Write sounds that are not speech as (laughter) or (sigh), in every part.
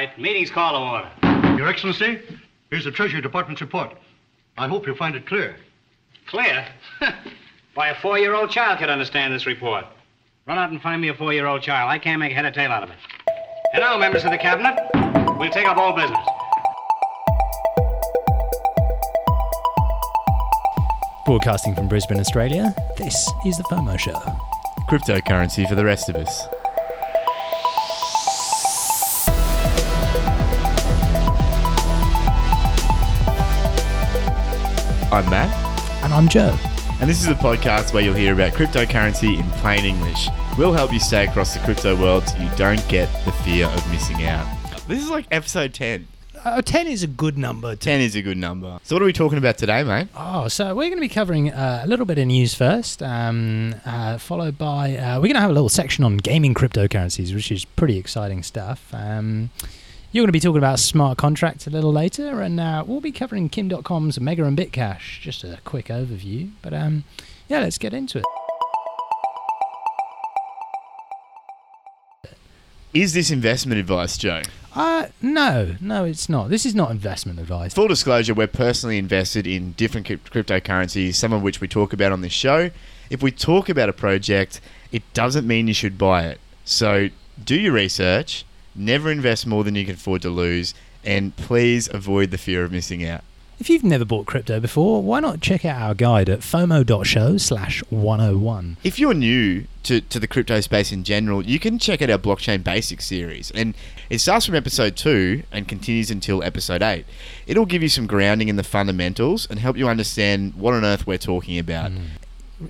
right. Meeting's call to order. Your Excellency, here's the Treasury Department's report. I hope you'll find it clear. Clear? (laughs) Why, a four-year-old child could understand this report. Run out and find me a four-year-old child. I can't make head or tail out of it. And now, members of the cabinet, we'll take up all business. Broadcasting from Brisbane, Australia, this is the FOMO Show. Cryptocurrency for the rest of us. I'm Matt, And I'm Joe. and this is a podcast where you'll hear about cryptocurrency in plain English. We'll help you stay across the crypto world so you don't get the fear of missing out. This is like episode 10. Uh, 10 is a good number. 10 is a good number. So, what are we talking about today, mate? Oh, so we're going to be covering uh, a little bit of news first, um, uh, followed by uh, we're going to have a little section on gaming cryptocurrencies, which is pretty exciting stuff. Um, you're going to be talking about smart contracts a little later, and uh, we'll be covering Kim Dotcom's Mega and Bitcache. Just a quick overview, but um, yeah, let's get into it. Is this investment advice, Joe? Uh, no, no, it's not. This is not investment advice. Full disclosure, we're personally invested in different crypt- cryptocurrencies, some of which we talk about on this show. If we talk about a project, it doesn't mean you should buy it. So do your research, never invest more than you can afford to lose, and please avoid the fear of missing out. If you've never bought crypto before, why not check out our guide at fomo.show slash 101. If you're new to, to the crypto space in general, you can check out our blockchain basics series. And it starts from episode two and continues until episode eight. It'll give you some grounding in the fundamentals and help you understand what on earth we're talking about. Mm.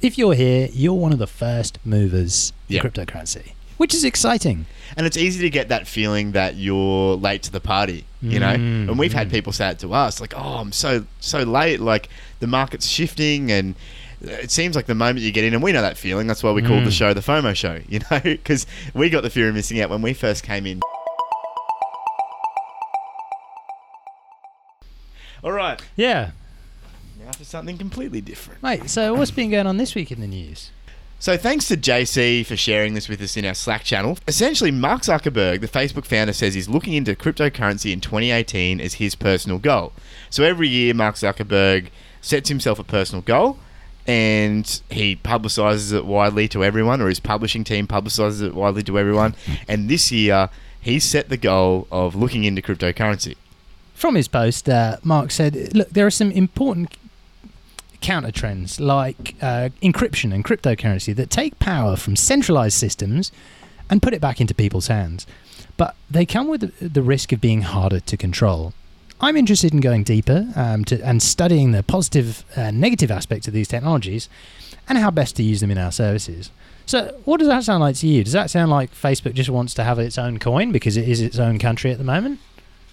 If you're here, you're one of the first movers Yeah. in cryptocurrency, which is exciting. And it's easy to get that feeling that you're late to the party, you know? Mm, and we've had people say it to us, like, oh, I'm so, so late. Like, the market's shifting and it seems like the moment you get in, and we know that feeling. That's why we called the Mm. show the FOMO show, (laughs) you know? Because we got the fear of missing out when we first came in. All right, Yeah. now for something completely different. Mate, so what's been going on this week in the news? So thanks to JC for sharing this with us in our Slack channel. Essentially, Mark Zuckerberg, the Facebook founder, says he's looking into cryptocurrency in 2018 as his personal goal. So every year, Mark Zuckerberg sets himself a personal goal and he publicizes it widely to everyone, or his publishing team publicizes it widely to everyone. And this year, he set the goal of looking into cryptocurrency. From his post, uh, Mark said, look, there are some important counter trends like uh, encryption and cryptocurrency that take power from centralized systems and put it back into people's hands. But they come with the, risk of being harder to control. I'm interested in going deeper um, to, and studying the positive and negative aspects of these technologies and how best to use them in our services. So, what does that sound like to you? Does that sound like Facebook just wants to have its own coin because it is its own country at the moment?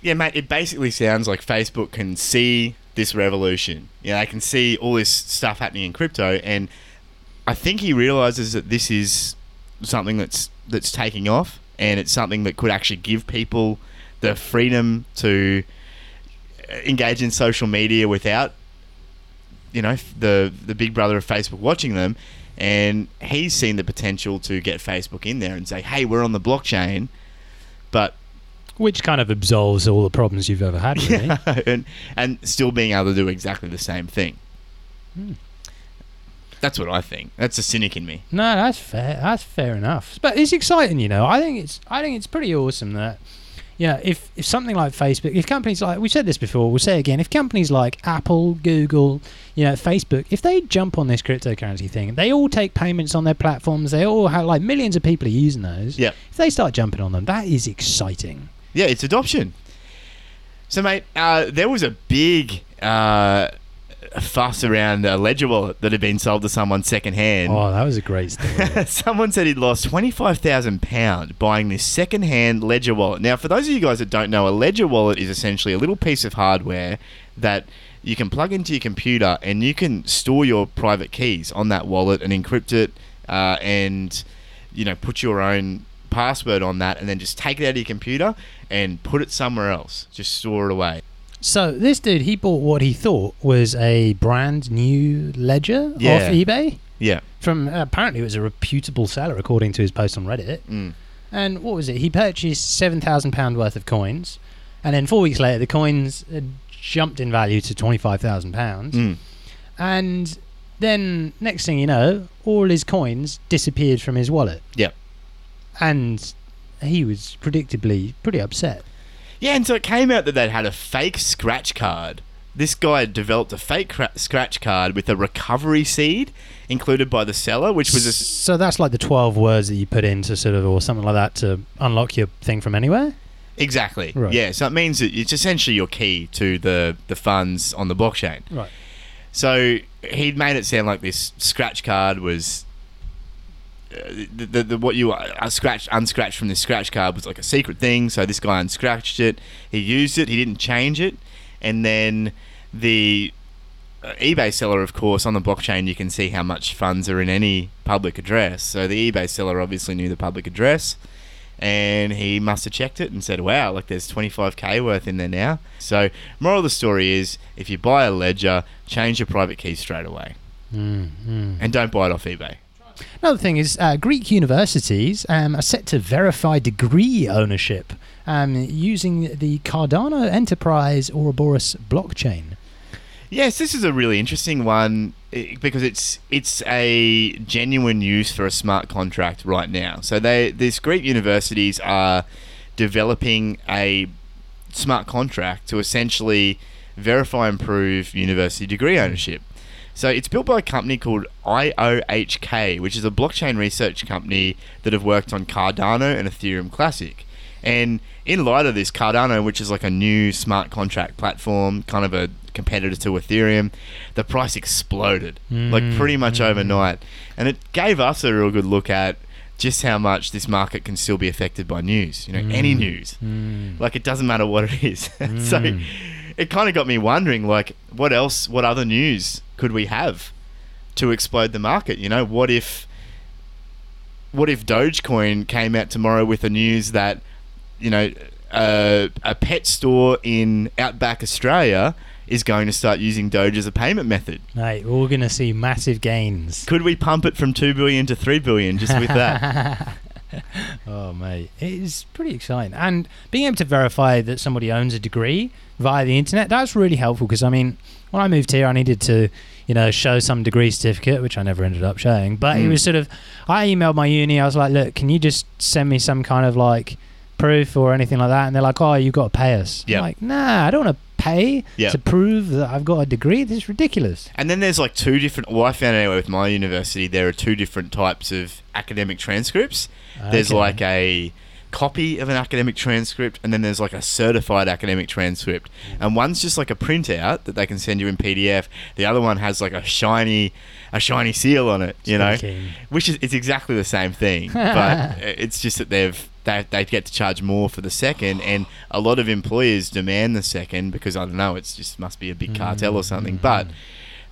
Yeah, mate, it basically sounds like Facebook can see this revolution. Yeah, they can see all this stuff happening in crypto, and I think he realizes that this is something that's that's taking off, and it's something that could actually give people the freedom to uh, engage in social media without, you know, the the big brother of Facebook watching them. And he's seen the potential to get Facebook in there and say, "Hey, we're on the blockchain," but Which kind of absolves all the problems you've ever had, really. (laughs) Yeah, and, and still being able to do exactly the same thing. Hmm. That's what I think. That's a cynic in me. No, that's fair. That's fair enough. But it's exciting, you know. I think it's I think it's pretty awesome that you know, if, if something like Facebook, if companies like we said this before, we'll say it again, if companies like Apple, Google, you know, Facebook, if they jump on this cryptocurrency thing, they all take payments on their platforms, they all have like millions of people are using those. Yeah. If they start jumping on them, that is exciting. Yeah, it's adoption. So, mate, uh, there was a big uh, fuss around a ledger wallet that had been sold to someone secondhand. Oh, that was a great (laughs) story. Someone said he'd lost twenty-five thousand pound buying this second-hand ledger wallet. Now, for those of you guys that don't know, a ledger wallet is essentially a little piece of hardware that you can plug into your computer and you can store your private keys on that wallet and encrypt it, uh, and you know put your own password on that, and then just take it out of your computer and put it somewhere else. Just store it away. so this dude, he bought what he thought was a brand new ledger Yeah. off eBay. Yeah. From uh, apparently it was a reputable seller according to his post on Reddit. Mm. And what was it? He purchased seven thousand pound worth of coins, and then four weeks later, the coins had jumped in value to twenty five thousand pounds. Mm. And then next thing you know, all his coins disappeared from his wallet. Yep. And he was predictably pretty upset. Yeah, and so it came out that they'd had a fake scratch card. This guy had developed a fake cra- scratch card with a recovery seed included by the seller, which was a, so that's like the 12 words that you put into sort of or something like that to unlock your thing from anywhere. exactly Right. yeah. So it means that it's essentially your key to the the funds on the blockchain. Right. So he'd made it sound like this scratch card was. The, the, the what you uh, scratched unscratched from this scratch card was like a secret thing. So this guy unscratched it. He used it. He didn't change it, and then the uh, eBay seller, of course, on the blockchain, you can see how much funds are in any public address. So the eBay seller obviously knew the public address, and he must have checked it and said, "Wow, like there's 25k worth in there now." So moral of the story is, if you buy a ledger, change your private key straight away, Mm, mm. and don't buy it off eBay. Another thing is uh, Greek universities um, are set to verify degree ownership um, using the Cardano Enterprise Ouroboros blockchain. Yes, this is a really interesting one because it's it's a genuine use for a smart contract right now. So they these Greek universities are developing a smart contract to essentially verify and prove university degree ownership. So it's built by a company called IOHK, which is a blockchain research company that have worked on Cardano and Ethereum Classic. And in light of this, Cardano, which is like a new smart contract platform, kind of a competitor to Ethereum, the price exploded like hmm. pretty much hmm. overnight. And it gave us a real good look at just how much this market can still be affected by news. You know, hmm. any news. Like it doesn't matter what it is. (laughs) so it kind of got me wondering, like, what else? What other news could we have to explode the market? You know, what if, what if Dogecoin came out tomorrow with the news that, you know, uh, a pet store in Outback Australia is going to start using Doge as a payment method? Mate, we're going to see massive gains. Could we pump it from two billion to three billion just with that? (laughs) Oh, mate, it is pretty exciting. And being able to verify that somebody owns a degree via the internet, that's really helpful because, I mean, when I moved here, I needed to, you know, show some degree certificate, which I never ended up showing. But it Mm. was sort of, I emailed my uni, I was like, look, can you just send me some kind of like proof or anything like that? And they're like, oh, you've got to pay us. I'm like, nah, I don't want to pay to prove that I've got a degree. This is ridiculous. And then there's like two different. Well, I found anyway with my university, there are two different types of academic transcripts. There's like a copy of an academic transcript, and then there's like a certified academic transcript. And one's just like a printout that they can send you in PDF. The other one has like a shiny, a shiny seal on it. You know, which is it's exactly the same thing, (laughs) but it's just that they've they, they get to charge more for the second, and a lot of employers demand the second because I don't know, it's just must be a big cartel or something. But mm.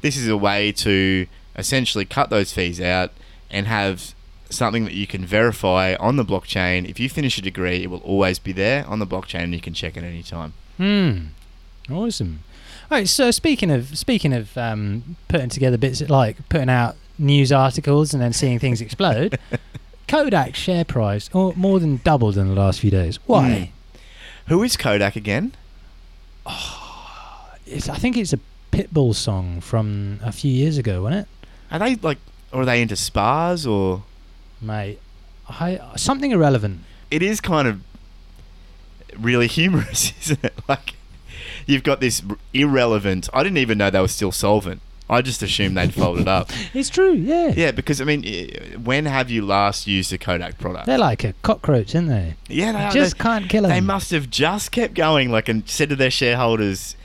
this is a way to essentially cut those fees out and have something that you can verify on the blockchain. If you finish a degree, it will always be there on the blockchain, and you can check it anytime. Hmm. Awesome. All right. So speaking of speaking of um, putting together bits like putting out news articles and then seeing things explode, (laughs) Kodak share price oh, more than doubled in the last few days. Why? Who is Kodak again? (sighs) It's, I think it's a Pitbull song from a few years ago, wasn't it, Are they like, or are they into spas or? Mate? I, something irrelevant. it is kind of really humorous, (laughs) isn't it? Like you've got this irrelevant. I didn't even know they were still solvent. I just assumed they'd folded up. (laughs) It's true. Yeah. Yeah, because I mean, when have you last used a Kodak product? They're like a cockroach, aren't they? yeah, they, are. Just they, can't kill them. they must have just kept going, like, and said to their shareholders,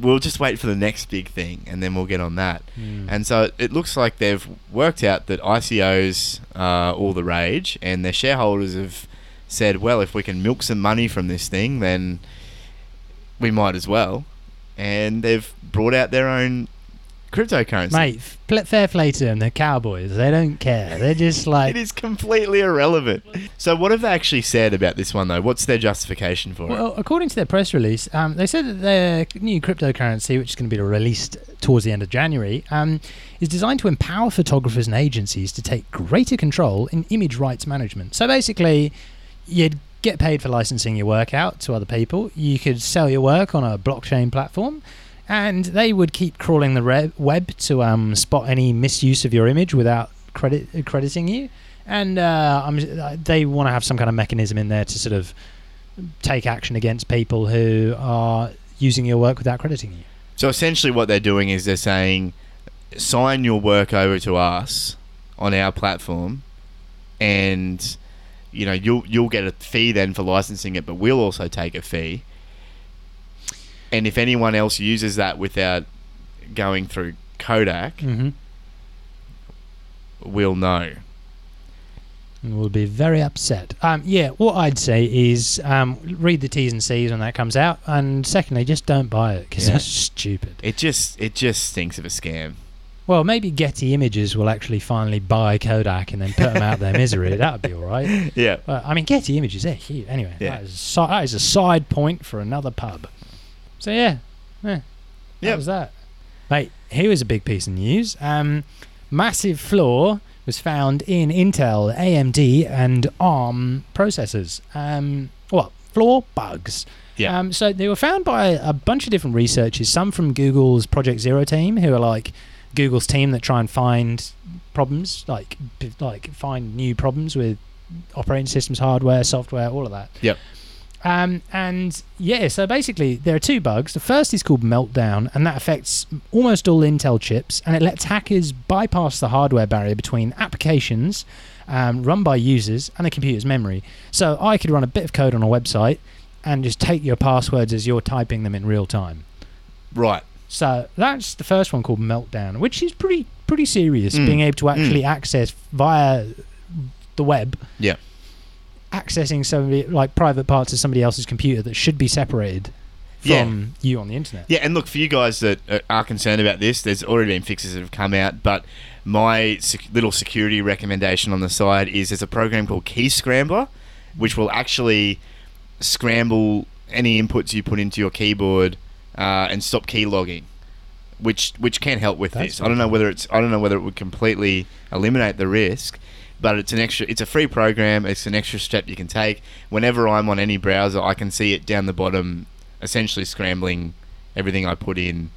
"We'll just wait for the next big thing, and then we'll get on that." Mm. And so it- it looks like they've worked out that ICOs are all the rage, and their shareholders have said, well, if we can milk some money from this thing, then we might as well. And they've brought out their own cryptocurrency. Mate, f- fair play to them. They're cowboys. They don't care. They're just (laughs) like. It is completely irrelevant. So, what have they actually said about this one, though? What's their justification for it? Well, according to their press release, um, they said that their new cryptocurrency, which is going to be released towards the end of January, um, is designed to empower photographers and agencies to take greater control in image rights management. So basically, you'd get paid for licensing your work out to other people. You could sell your work on a blockchain platform, and they would keep crawling the web to um, spot any misuse of your image without credit crediting you. And uh, uh, they want to have some kind of mechanism in there to sort of take action against people who are using your work without crediting you. So essentially, what they're doing is they're saying, sign your work over to us on our platform, and you know you'll you'll get a fee then for licensing it, but we'll also take a fee. And if anyone else uses that without going through Kodak, Mm-hmm. we'll know. and will be very upset. Um, yeah, what I'd say is um, read the T's and C's when that comes out, and secondly, just don't buy it because Yeah. that's stupid. It just it just stinks of a scam. Well, maybe Getty Images will actually finally buy Kodak and then put them out their misery. (laughs) That would be all right. Yeah. Well, I mean, Getty Images, they're huge. Anyway, Yeah. that, is that is a side point for another pub. So yeah, yeah, that was that. Mate, here was a big piece of news. Um, massive flaw was found in Intel, AMD, and ARM processors. Um, what flaw bugs? Yeah. Um, so they were found by a bunch of different researchers. Some from Google's Project Zero team, who are like Google's team that try and find problems, like like find new problems with operating systems, hardware, software, all of that. Yep. Um, and yeah, so basically there are two bugs. The first is called Meltdown, and that affects almost all Intel chips, and it lets hackers bypass the hardware barrier between applications um, run by users and the computer's memory. So I could run a bit of code on a website and just take your passwords as you're typing them in real time. Right. So that's the first one called Meltdown, which is pretty pretty serious. Mm. Being able to actually access via the web, Yeah. Accessing somebody like private parts of somebody else's computer that should be separated Yeah. from you on the internet. Yeah, and look for you guys that are concerned about this. There's already been fixes that have come out, but my sec- little security recommendation on the side is there's a program called KeyScrambler, which will actually scramble any inputs you put into your keyboard uh, and stop key logging, which which can help with That's this. I don't know whether it's I don't know whether it would completely eliminate the risk. But it's an extra. It's a free program. It's an extra step you can take. Whenever I'm on any browser, I can see it down the bottom, essentially scrambling everything I put in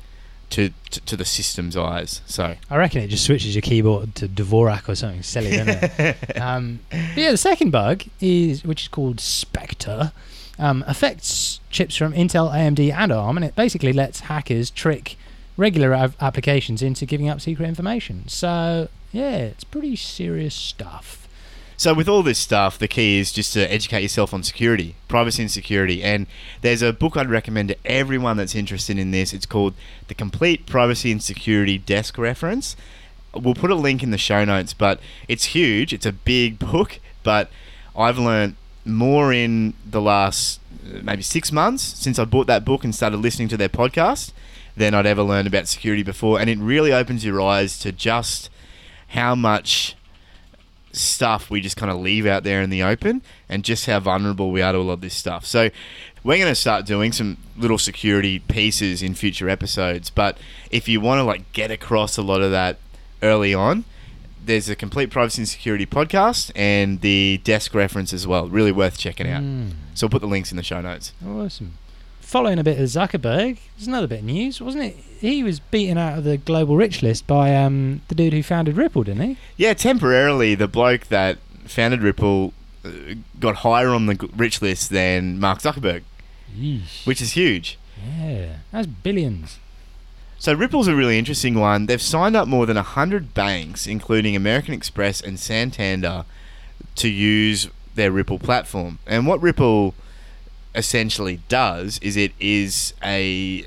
to, to, to the system's eyes. So I reckon it just switches your keyboard to Dvorak or something silly, doesn't it? (laughs) um, yeah, the second bug is which is called Spectre, um, affects chips from Intel, AMD, and ARM, and it basically lets hackers trick regular av- applications into giving up secret information. So yeah, it's pretty serious stuff. So with all this stuff, the key is just to educate yourself on security, privacy and security. And there's a book I'd recommend to everyone that's interested in this. It's called The Complete Privacy and Security Desk Reference. We'll put a link in the show notes, but it's huge. It's a big book, but I've learned more in the last uh, maybe six months since I bought that book and started listening to their podcast than I'd ever learned about security before. And it really opens your eyes to just how much stuff we just kind of leave out there in the open and just how vulnerable we are to a lot of this stuff. So we're going to start doing some little security pieces in future episodes, but if you want to like get across a lot of that early on, there's a complete privacy and security podcast and the desk reference as well. Really worth checking out. Mm, So we'll put the links in the show notes. awesome. Following a bit of Zuckerberg, there's another bit of news, wasn't it? He was beaten out of the global rich list by um, the dude who founded Ripple, didn't he? Yeah, temporarily the bloke that founded Ripple uh, got higher on the rich list than Mark Zuckerberg, Yeesh. which is huge. Yeah, that's billions. So Ripple's a really interesting one. They've signed up more than 100 banks, including American Express and Santander, to use their Ripple platform. And what Ripple essentially does is it is a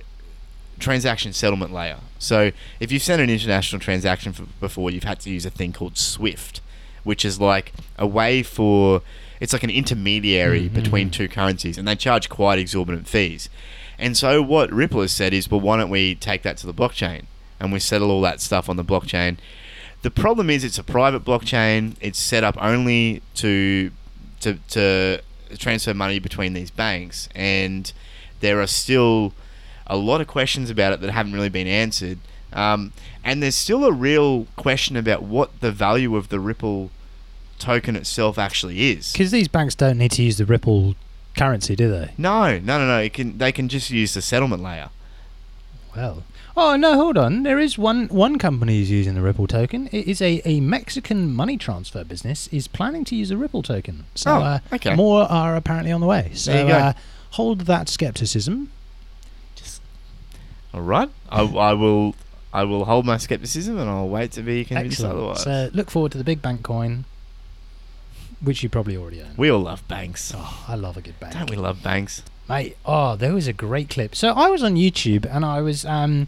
transaction settlement layer. So if you've sent an international transaction f before, you've had to use a thing called SWIFT, which is like a way for it's like an intermediary Mhm. between two currencies, and they charge quite exorbitant fees. And so what Ripple has said is, well, why don't we take that to the blockchain and we settle all that stuff on the blockchain? The problem is it's a private blockchain. It's set up only to to to transfer money between these banks, and there are still a lot of questions about it that haven't really been answered. Um, and there's still a real question about what the value of the Ripple token itself actually is. Because these banks don't need to use the Ripple currency, do they? No, no, no, no. It can they can just use the settlement layer. Well. Oh no, hold on. There is one one company who's using the Ripple token. It is a, a Mexican money transfer business is planning to use a Ripple token. So Oh, uh, okay. more are apparently on the way. So There you go. Uh, hold that skepticism. Just All right, I, I will. I will hold my skepticism and I'll wait to be convinced Excellent. otherwise. So look forward to the big bank coin, which you probably already own. we all love banks, Oh, I love a good bank. don't we? Love banks. Mate, oh, there was a great clip. So I was on YouTube and I was um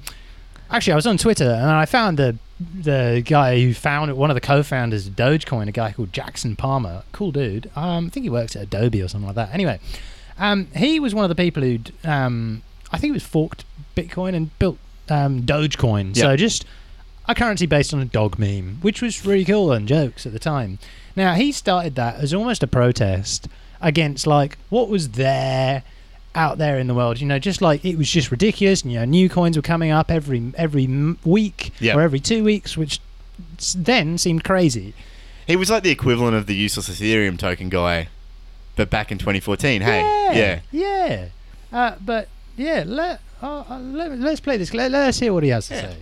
actually I was on Twitter and I found the the guy who found one of the co-founders of Dogecoin, a guy called Jackson Palmer, cool dude. Um, I think he works at Adobe or something like that. Anyway, um, he was one of the people who'd um, I think it was forked Bitcoin and built um, Dogecoin. So just a currency based on a dog meme, which was really cool and jokes at the time. Now he started that as almost a protest against like what was there out there in the world. You know, just like it was just ridiculous. And, You know, new coins were coming up every every week Yeah. or every two weeks, which then seemed crazy. He was like the equivalent of the useless Ethereum token guy, but back in 2014. Hey, yeah, yeah. Uh, but yeah, let, uh, uh, let let's play this. Let, let's hear what he has to say.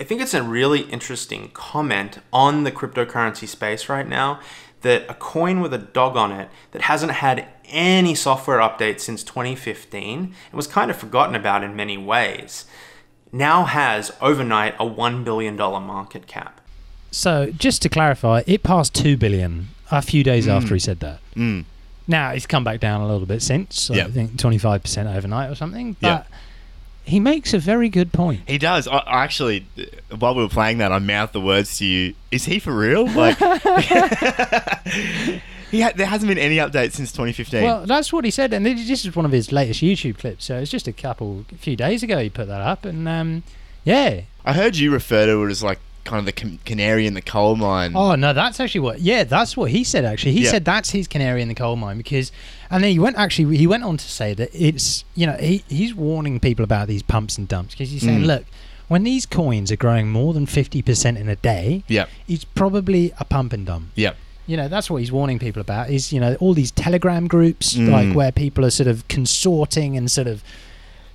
I think it's a really interesting comment on the cryptocurrency space right now that a coin with a dog on it that hasn't had any software updates since 2015 and was kind of forgotten about in many ways now has overnight a $1 billion market cap. So just to clarify, it passed two billion a few days after he said that. Mm. Now it's come back down a little bit since. So Yeah. I think twenty five percent overnight or something. Yeah. But he makes a very good point. He does. I, I actually, uh, while we were playing that, I mouthed the words to you. Is he for real? Like, (laughs) (laughs) he ha- there hasn't been any updates since 2015. Well, that's what he said, and this is one of his latest YouTube clips. So it's just a couple, a few days ago he put that up, and um, yeah. I heard you refer to it as like kind of the can- canary in the coal mine. Oh no, that's actually what. Yeah, that's what he said. Actually, he Yeah. said that's his canary in the coal mine because, and then he went actually he went on to say that it's you know he he's warning people about these pumps and dumps because he's saying Mm. look. When these coins are growing more than 50% in a day, Yep. it's probably a pump and dump. Yep. You know that's what he's warning people about is you know all these telegram groups Mm. like where people are sort of consorting and sort of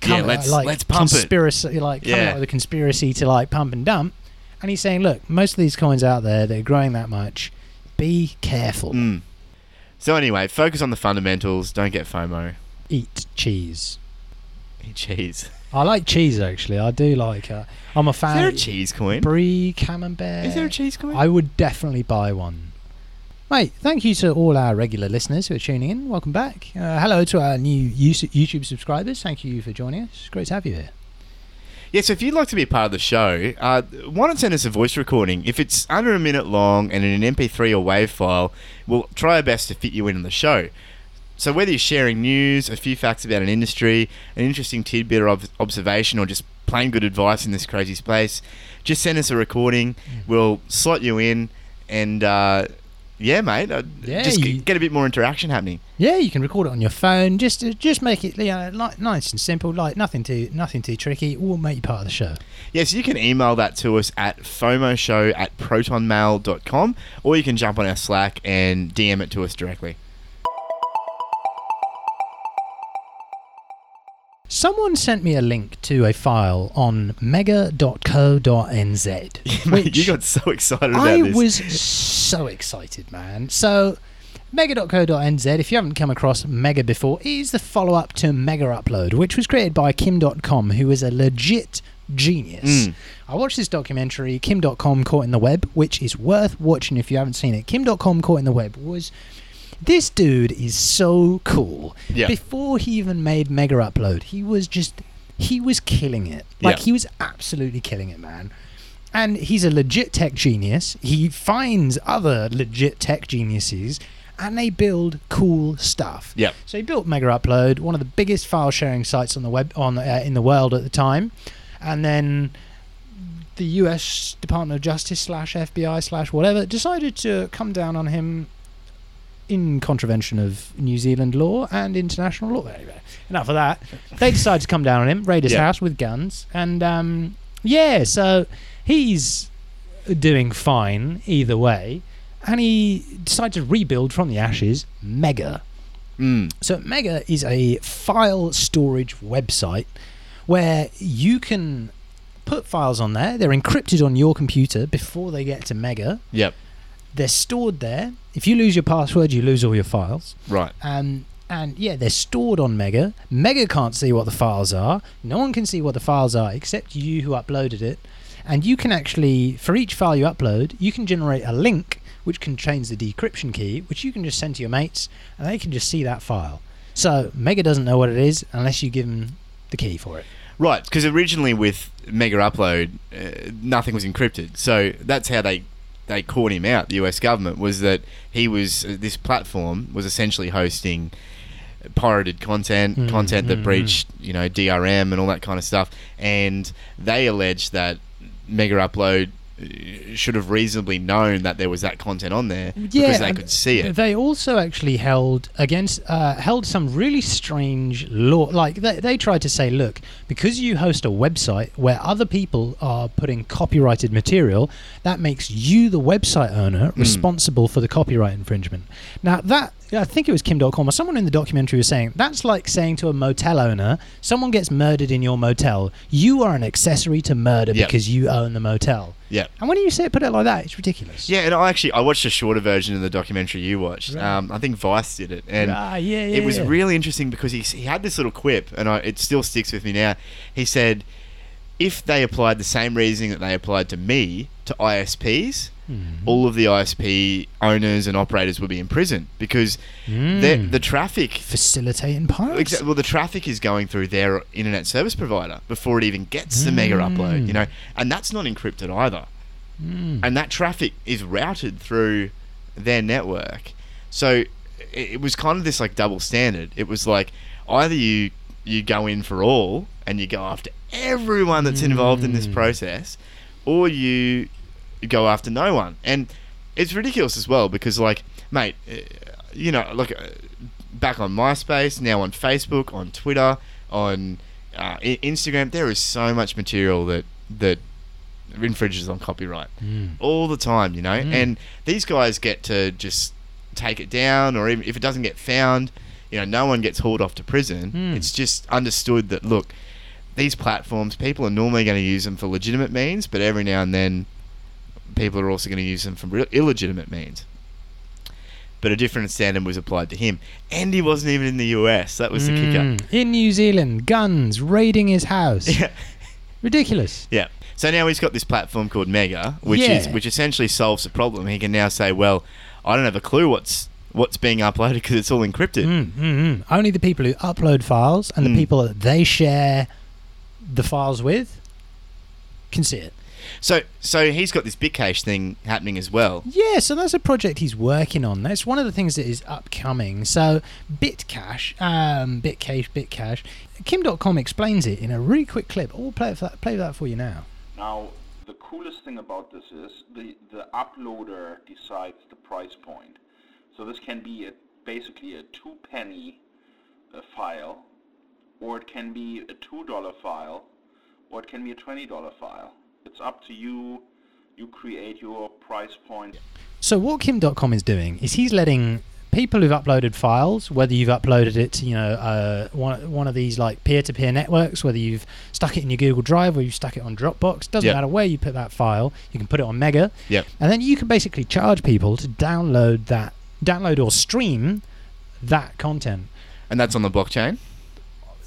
Yeah, let's- like let's pump it. conspiracy like coming Yeah. up with a conspiracy to like pump and dump and he's saying look most of these coins out there they're growing that much be careful Mm. So anyway, focus on the fundamentals. Don't get FOMO. eat cheese Eat cheese. I like cheese actually I do like uh, I'm a Is fan there a cheese coin? brie camembert Is there a cheese coin? I would definitely buy one. Mate, thank you to all our regular listeners who are tuning in. Welcome back. Uh, hello to our new YouTube subscribers. Thank you for joining us. It's great to have you here. Yeah, so if you'd like to be a part of the show, uh, why not send us a voice recording? If it's under a minute long and in an MP3 or WAV file, we'll try our best to fit you in on the show. So whether you're sharing news, a few facts about an industry, an interesting tidbit or ob- observation, or just plain good advice in this crazy space, just send us a recording. We'll slot you in, and uh, yeah, mate, uh, Yeah, just you- get a bit more interaction happening. Yeah, you can record it on your phone. Just uh, just make it you know, like, nice and simple, like nothing too nothing too tricky. We'll make you part of the show. Yes, you can email that to us at FOMOshow at protonmail.com or you can jump on our Slack and DM it to us directly. Someone sent me a link to a file on mega.co.nz. (laughs) Mate, you got so excited about I this. was so excited, man. So, mega.co.nz, if you haven't come across Mega before, is the follow up to Mega Upload, which was created by Kim Dotcom, who is a legit genius. Mm. I watched this documentary, Kim Dotcom Caught in the Web, which is worth watching if you haven't seen it. Kim Dotcom Caught in the Web was. This dude is so cool. Yeah. Before he even made Mega Upload, he was just. He was killing it. Like, Yeah. he was absolutely killing it, man and he's a legit tech genius. He finds other legit tech geniuses, and they build cool stuff. Yep. So he built Mega Upload, one of the biggest file sharing sites on the web on uh, in the world at the time, and then the U.S. Department of Justice slash FBI slash whatever decided to come down on him in contravention of New Zealand law and international law. Anyway, enough of that. They decide to come down on him, raid his Yeah. house with guns, and um, yeah, so he's doing fine either way. and he decided to rebuild from the ashes Mega. Mm. So Mega is a file storage website where you can put files on there. They're encrypted on your computer before they get to Mega. Yep. They're stored there. If you lose your password, you lose all your files. Right. Um, and yeah, they're stored on Mega. Mega can't see what the files are. No one can see what the files are except you who uploaded it. And you can actually, for each file you upload, you can generate a link which contains the decryption key, which you can just send to your mates, and they can just see that file. So Mega doesn't know what it is unless you give them the key for it. Right, because originally with Mega Upload, uh, nothing was encrypted. So that's how they they caught him out. The U.S. government was that he was uh, this platform was essentially hosting pirated content, Mm, content that mm, breached you know DRM and all that kind of stuff, and they alleged that Mega Upload should have reasonably known that there was that content on there because they could see it. They also actually held against uh, held some really strange law. Like they, they tried to say, look, because you host a website where other people are putting copyrighted material, that makes you, the website owner, Hmm. responsible for the copyright infringement. Now that. I think it was Kim Dotcom or someone in the documentary was saying that's like saying to a motel owner, someone gets murdered in your motel, you are an accessory to murder Yep. because you own the motel. Yeah. And when you say put it like that, it's ridiculous. Yeah, and I actually I watched a shorter version of the documentary you watched. Right. Um, I think Vice did it, and Ah, yeah, yeah, it was yeah. really interesting because he he had this little quip, and I, it still sticks with me now. He said, if they applied the same reasoning that they applied to me to ISPs, Mm-hmm. all of the ISP owners and operators would be in prison because Mm. the the traffic. facilitating pirates. Exactly. Well, the traffic is going through their internet service provider before it even gets the mega upload, you know, and that's not encrypted either Mm. and that traffic is routed through their network. So it, it was kind of this like double standard. It was like either you you go in for all and you go after everyone that's involved in this Mm. process, or you go after no one. And it's ridiculous as well because like, mate, uh, you know, like uh, back on MySpace, now on Facebook, on Twitter, on uh, Instagram, there is so much material that that infringes on copyright Mm. all the time, you know. Mm. And these guys get to just take it down, or even if it doesn't get found, you know, no one gets hauled off to prison. Mm. It's just understood that look, these platforms, people are normally going to use them for legitimate means, but every now and then, people are also going to use them for real- illegitimate means. But a different standard was applied to him, and he wasn't even in the US. That was the kicker. Mm. In New Zealand, guns raiding his house. Yeah. Ridiculous. Yeah. So now he's got this platform called Mega, which is which essentially solves the problem. He can now say, "Well, I don't have a clue what's what's being uploaded because it's all encrypted." Mm, mm, mm. Only the people who upload files and Mm. the people that they share the files with can see it. So so he's got this Bitcache thing happening as well. Yeah, so that's a project he's working on. That's one of the things that is upcoming. So Bitcache, um, Bitcache, Bitcache. Kim Dotcom explains it in a really quick clip. I'll play for that, play that for you now. Now, the coolest thing about this is the, the uploader decides the price point. So this can be a, basically a two penny uh, file, or it can be a two dollar file, or it can be a twenty dollar file. It's up to you. You create your price point. So what Kim Dotcom is doing is he's letting people who've uploaded files, whether you've uploaded it to you know uh, one one of these like peer-to-peer networks, whether you've stuck it in your Google Drive or you've stuck it on Dropbox, doesn't Yep. matter where you put that file. You can put it on Mega, Yep. and then you can basically charge people to download that, download or stream that content. And that's on the blockchain.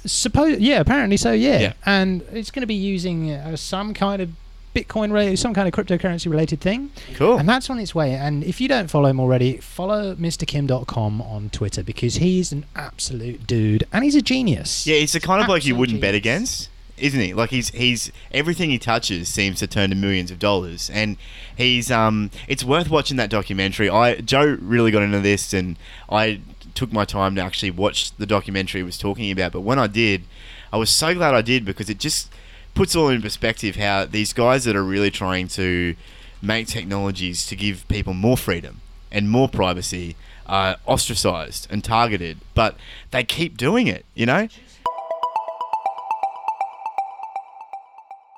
Suppose, yeah, apparently so, yeah. Yeah. And it's going to be using uh, some kind of Bitcoin related, some kind of cryptocurrency related thing. Cool. And that's on its way. And if you don't follow him already, follow MrKim.com on Twitter because he's an absolute dude and he's a genius. Yeah, he's the kind of bloke you wouldn't bet against, isn't he? Like he's he's everything he touches seems to turn to millions of dollars, and he's um. It's worth watching that documentary. I Joe really got into this, and I took my time to actually watch the documentary he was talking about. But when I did, I was so glad I did because it just puts all in perspective how these guys that are really trying to make technologies to give people more freedom and more privacy are ostracized and targeted, but they keep doing it, you know?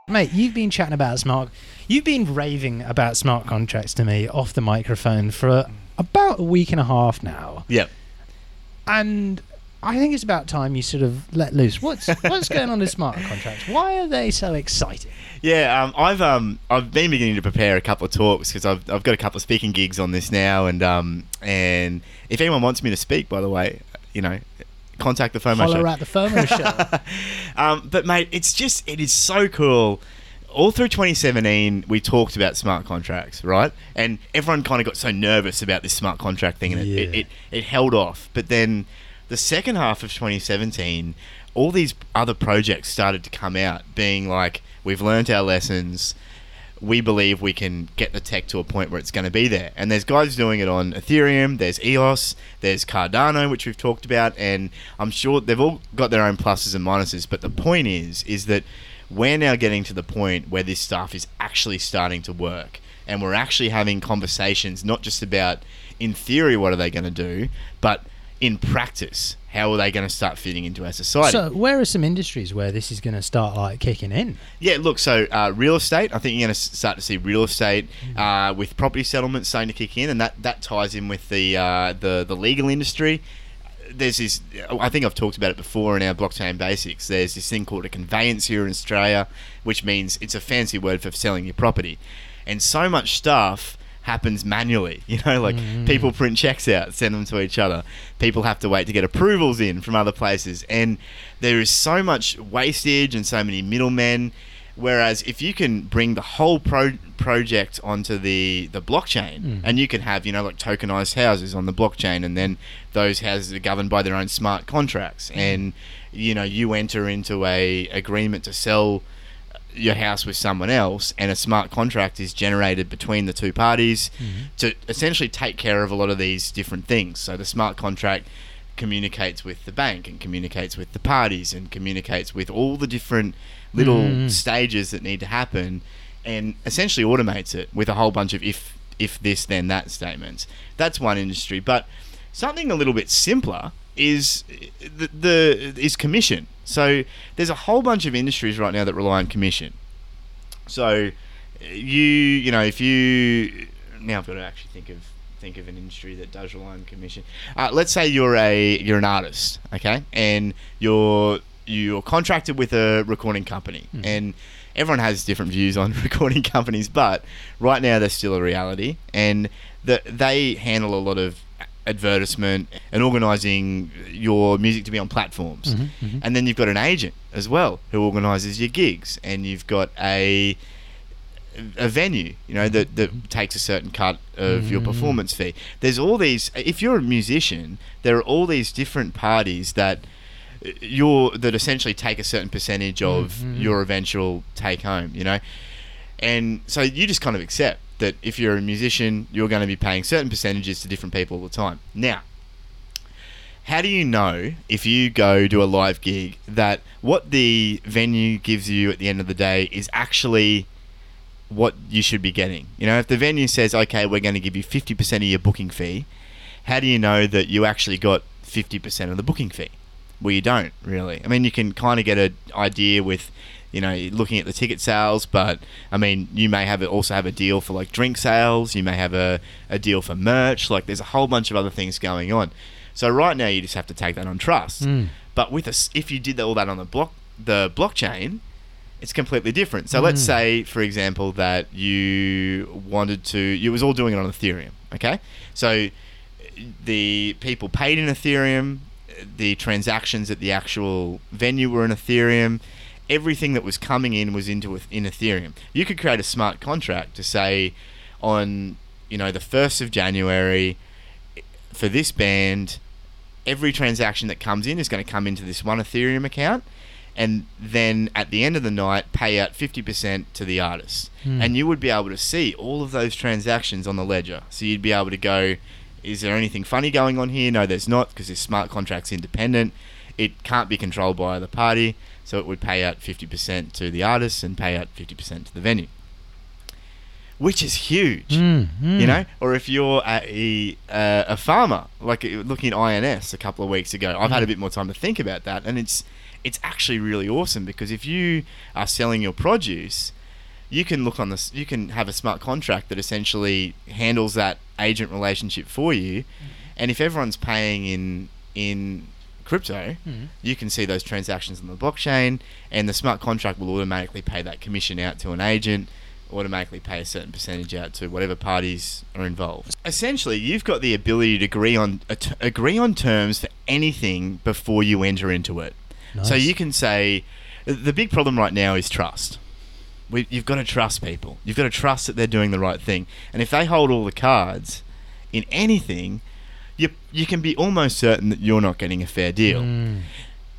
Mate, you've been chatting about smart. You've been raving about smart contracts to me off the microphone for about a week and a half now, Yep. and I think it's about time you sort of let loose. What's what's going on with smart contracts? Why are they so exciting? Yeah, um, I've um, I've been beginning to prepare a couple of talks because I've, I've got a couple of speaking gigs on this now, and um, and if anyone wants me to speak, by the way, you know, contact the FOMO Holler show. at the FOMO (laughs) show. um, but mate, it's just it is so cool. All through 2017, we talked about smart contracts, right? And everyone kind of got so nervous about this smart contract thing, and it, it, it, it held off. But then the second half of 2017, all these other projects started to come out, being like, we've learned our lessons. We believe we can get the tech to a point where it's going to be there. And there's guys doing it on Ethereum, there's EOS, there's Cardano, which we've talked about, and I'm sure they've all got their own pluses and minuses. But the point is, is that we're now getting to the point where this stuff is actually starting to work. And we're actually having conversations, not just about, in theory, what are they going to do, but in practice, how are they going to start fitting into our society? so, where are some industries where this is going to start like kicking in? Yeah, look, so uh, real estate, I think you're going to start to see real estate Mm-hmm. uh, with property settlements starting to kick in, and that, that ties in with the, uh, the the legal industry. There's this, I think I've talked about it before in our blockchain basics. There's this thing called a conveyance here in Australia, which means it's a fancy word for selling your property. And so much stuff happens manually. (laughs) You know, like mm. people print checks out, send them to each other. People have to wait to get approvals in from other places. And there is so much wastage and so many middlemen. Whereas if you can bring the whole pro- project onto the, the blockchain, mm. and you can have, you know, like tokenized houses on the blockchain, and then those houses are governed by their own smart contracts, mm. and, you know, you enter into a agreement to sell your house with someone else and a smart contract is generated between the two parties mm-hmm. to essentially take care of a lot of these different things. So the smart contract communicates with the bank and communicates with the parties and communicates with all the different little mm-hmm. stages that need to happen and essentially automates it with a whole bunch of if if this then that statements. That's one industry, but something a little bit simpler is the, the is commission. So there's a whole bunch of industries right now that rely on commission. So you you know if you now I've got to actually think of think of an industry that does rely on commission. Uh, let's say you're a you're an artist, okay, and you're you're contracted with a recording company, and everyone has different views on (laughs) recording companies, but right now they're still a reality, and that they handle a lot of advertisement and organizing your music to be on platforms. Mm-hmm, mm-hmm. And then you've got an agent as well who organizes your gigs and you've got a a venue, you know, that, that mm-hmm. takes a certain cut of your mm. performance fee. There's all these if you're a musician, there are all these different parties that you're that essentially take a certain percentage of your eventual take home, you know. And so you just kind of accept that if you're a musician, you're going to be paying certain percentages to different people all the time. Now, how do you know if you go do a live gig that what the venue gives you at the end of the day is actually what you should be getting? You know, if the venue says, okay, we're going to give you 50% of your booking fee, how do you know that you actually got 50% of the booking fee? Well, you don't really. I mean, you can kind of get an idea with, you know, looking at the ticket sales, but I mean, you may have it also have a deal for like drink sales. You may have a, a deal for merch. Like, there's a whole bunch of other things going on. So right now, you just have to take that on trust. Hmm. But with us, if you did all that on the block, the blockchain, it's completely different. So let's hmm. say, for example, that you wanted to, you was all doing it on Ethereum. Okay, so eh, the people paid in Ethereum, eh, the transactions at the actual venue were in Ethereum. Everything that was coming in was into in Ethereum. You could create a smart contract to say, on you know the first of January, for this band, every transaction that comes in is going to come into this one Ethereum account, and then at the end of the night, pay out fifty percent to the artist, hmm. and you would be able to see all of those transactions on the ledger. So you'd be able to go, is there anything funny going on here? No, there's not, because this smart contract's independent. It can't be controlled by either party, so it would pay out fifty percent to the artist and pay out fifty percent to the venue, which is huge you know? Or if you're a uh, a farmer like uh, looking at INS a couple of weeks ago I've had a bit more time to think about that. And it's it's actually really awesome because if you are selling your produce, you can look on this. You can have a smart contract that essentially handles that agent relationship for you, and if everyone's paying in in crypto, hmm. you can see those transactions on the blockchain, and the smart contract will automatically pay that commission out to an agent, automatically pay a certain percentage out to whatever parties are involved. Essentially, you've got the ability to agree on a t- agree on terms for anything before you enter into it. So you can say the big problem right now is trust. We, you've got to trust people. You've got to trust that they're doing the right thing. And if they hold all the cards in anything, you you can be almost certain that you're not getting a fair deal. Mm.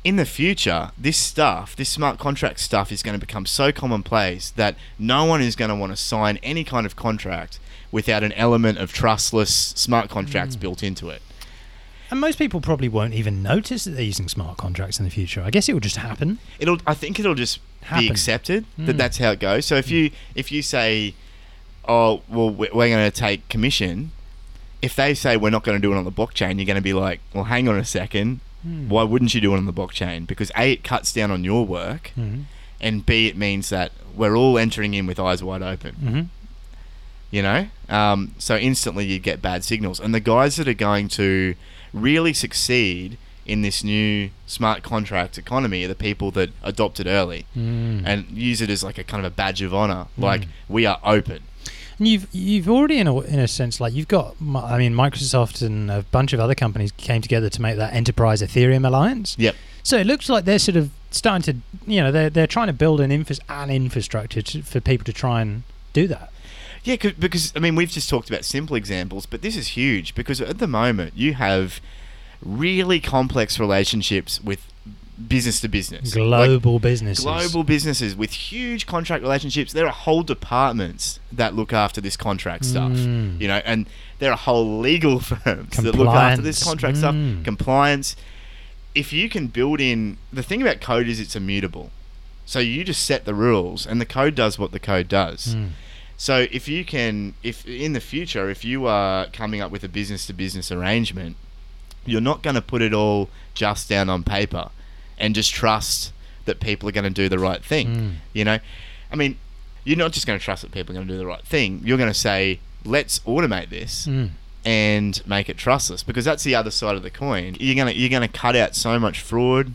In the future, this stuff, this smart contract stuff, is going to become so commonplace that no one is going to want to sign any kind of contract without an element of trustless smart contracts built into it. And most people probably won't even notice that they're using smart contracts in the future. I guess it will just happen. it'll I think it'll just Happen. be accepted that Mm. that's how it goes. So if you if you say, oh well, we're going to take commission, if they say we're not going to do it on the blockchain, you're going to be like, well, hang on a second, Hmm. why wouldn't you do it on the blockchain? Because a it cuts down on your work, Mhm. and b it means that we're all entering in with eyes wide open. Mhm. You know, um, so instantly you get bad signals, and the guys that are going to really succeed in this new smart contract economy are the people that adopt it early Mm. and use it as like a kind of a badge of honor. Mm. Like we are open. And you've you've already in a in a sense like you've got I mean Microsoft and a bunch of other companies came together to make that enterprise Ethereum alliance. Yep. So it looks like they're sort of starting to you know they're they're trying to build an infra- an infrastructure to, for people to try and do that. Yeah, 'cause- because I mean we've just talked about simple examples, but this is huge because at the moment you have really complex relationships with business to business, Like, Global businesses. global businesses with huge contract relationships. There are whole departments that look after this contract stuff, Mm. you know, and there are whole legal (laughs) firms that look after this Compliance. contract stuff, Mm. compliance. If you can build in the thing about code is it's immutable, so you just set the rules and the code does what the code does. Mm. So if you can, if in the future, if you are coming up with a business to business arrangement, you're not going to put it all just down on paper and just trust that people are going to do the right thing. Mm. You know, I mean, you're not just going to trust that people are going to do the right thing. You're going to say, let's automate this Mm. and make it trustless because that's the other side of the coin. You're gonna you're gonna cut out so much fraud,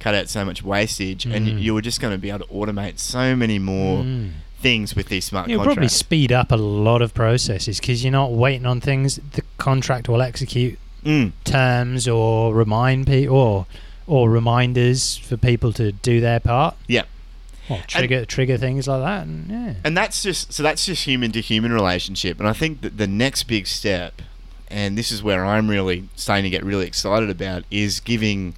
cut out so much wastage, and Mm. you're just going to be able to automate so many more Mm. things with these smart You'll probably speed up a lot of processes because you're not waiting on things. The contract will execute Mm. terms or remind people or or reminders for people to do their part. Yeah. Well, trigger trigger things like that. And, yeah. and that's just so that's just human to human relationship and i think that the next big step and this is where i'm really starting to get really excited about is giving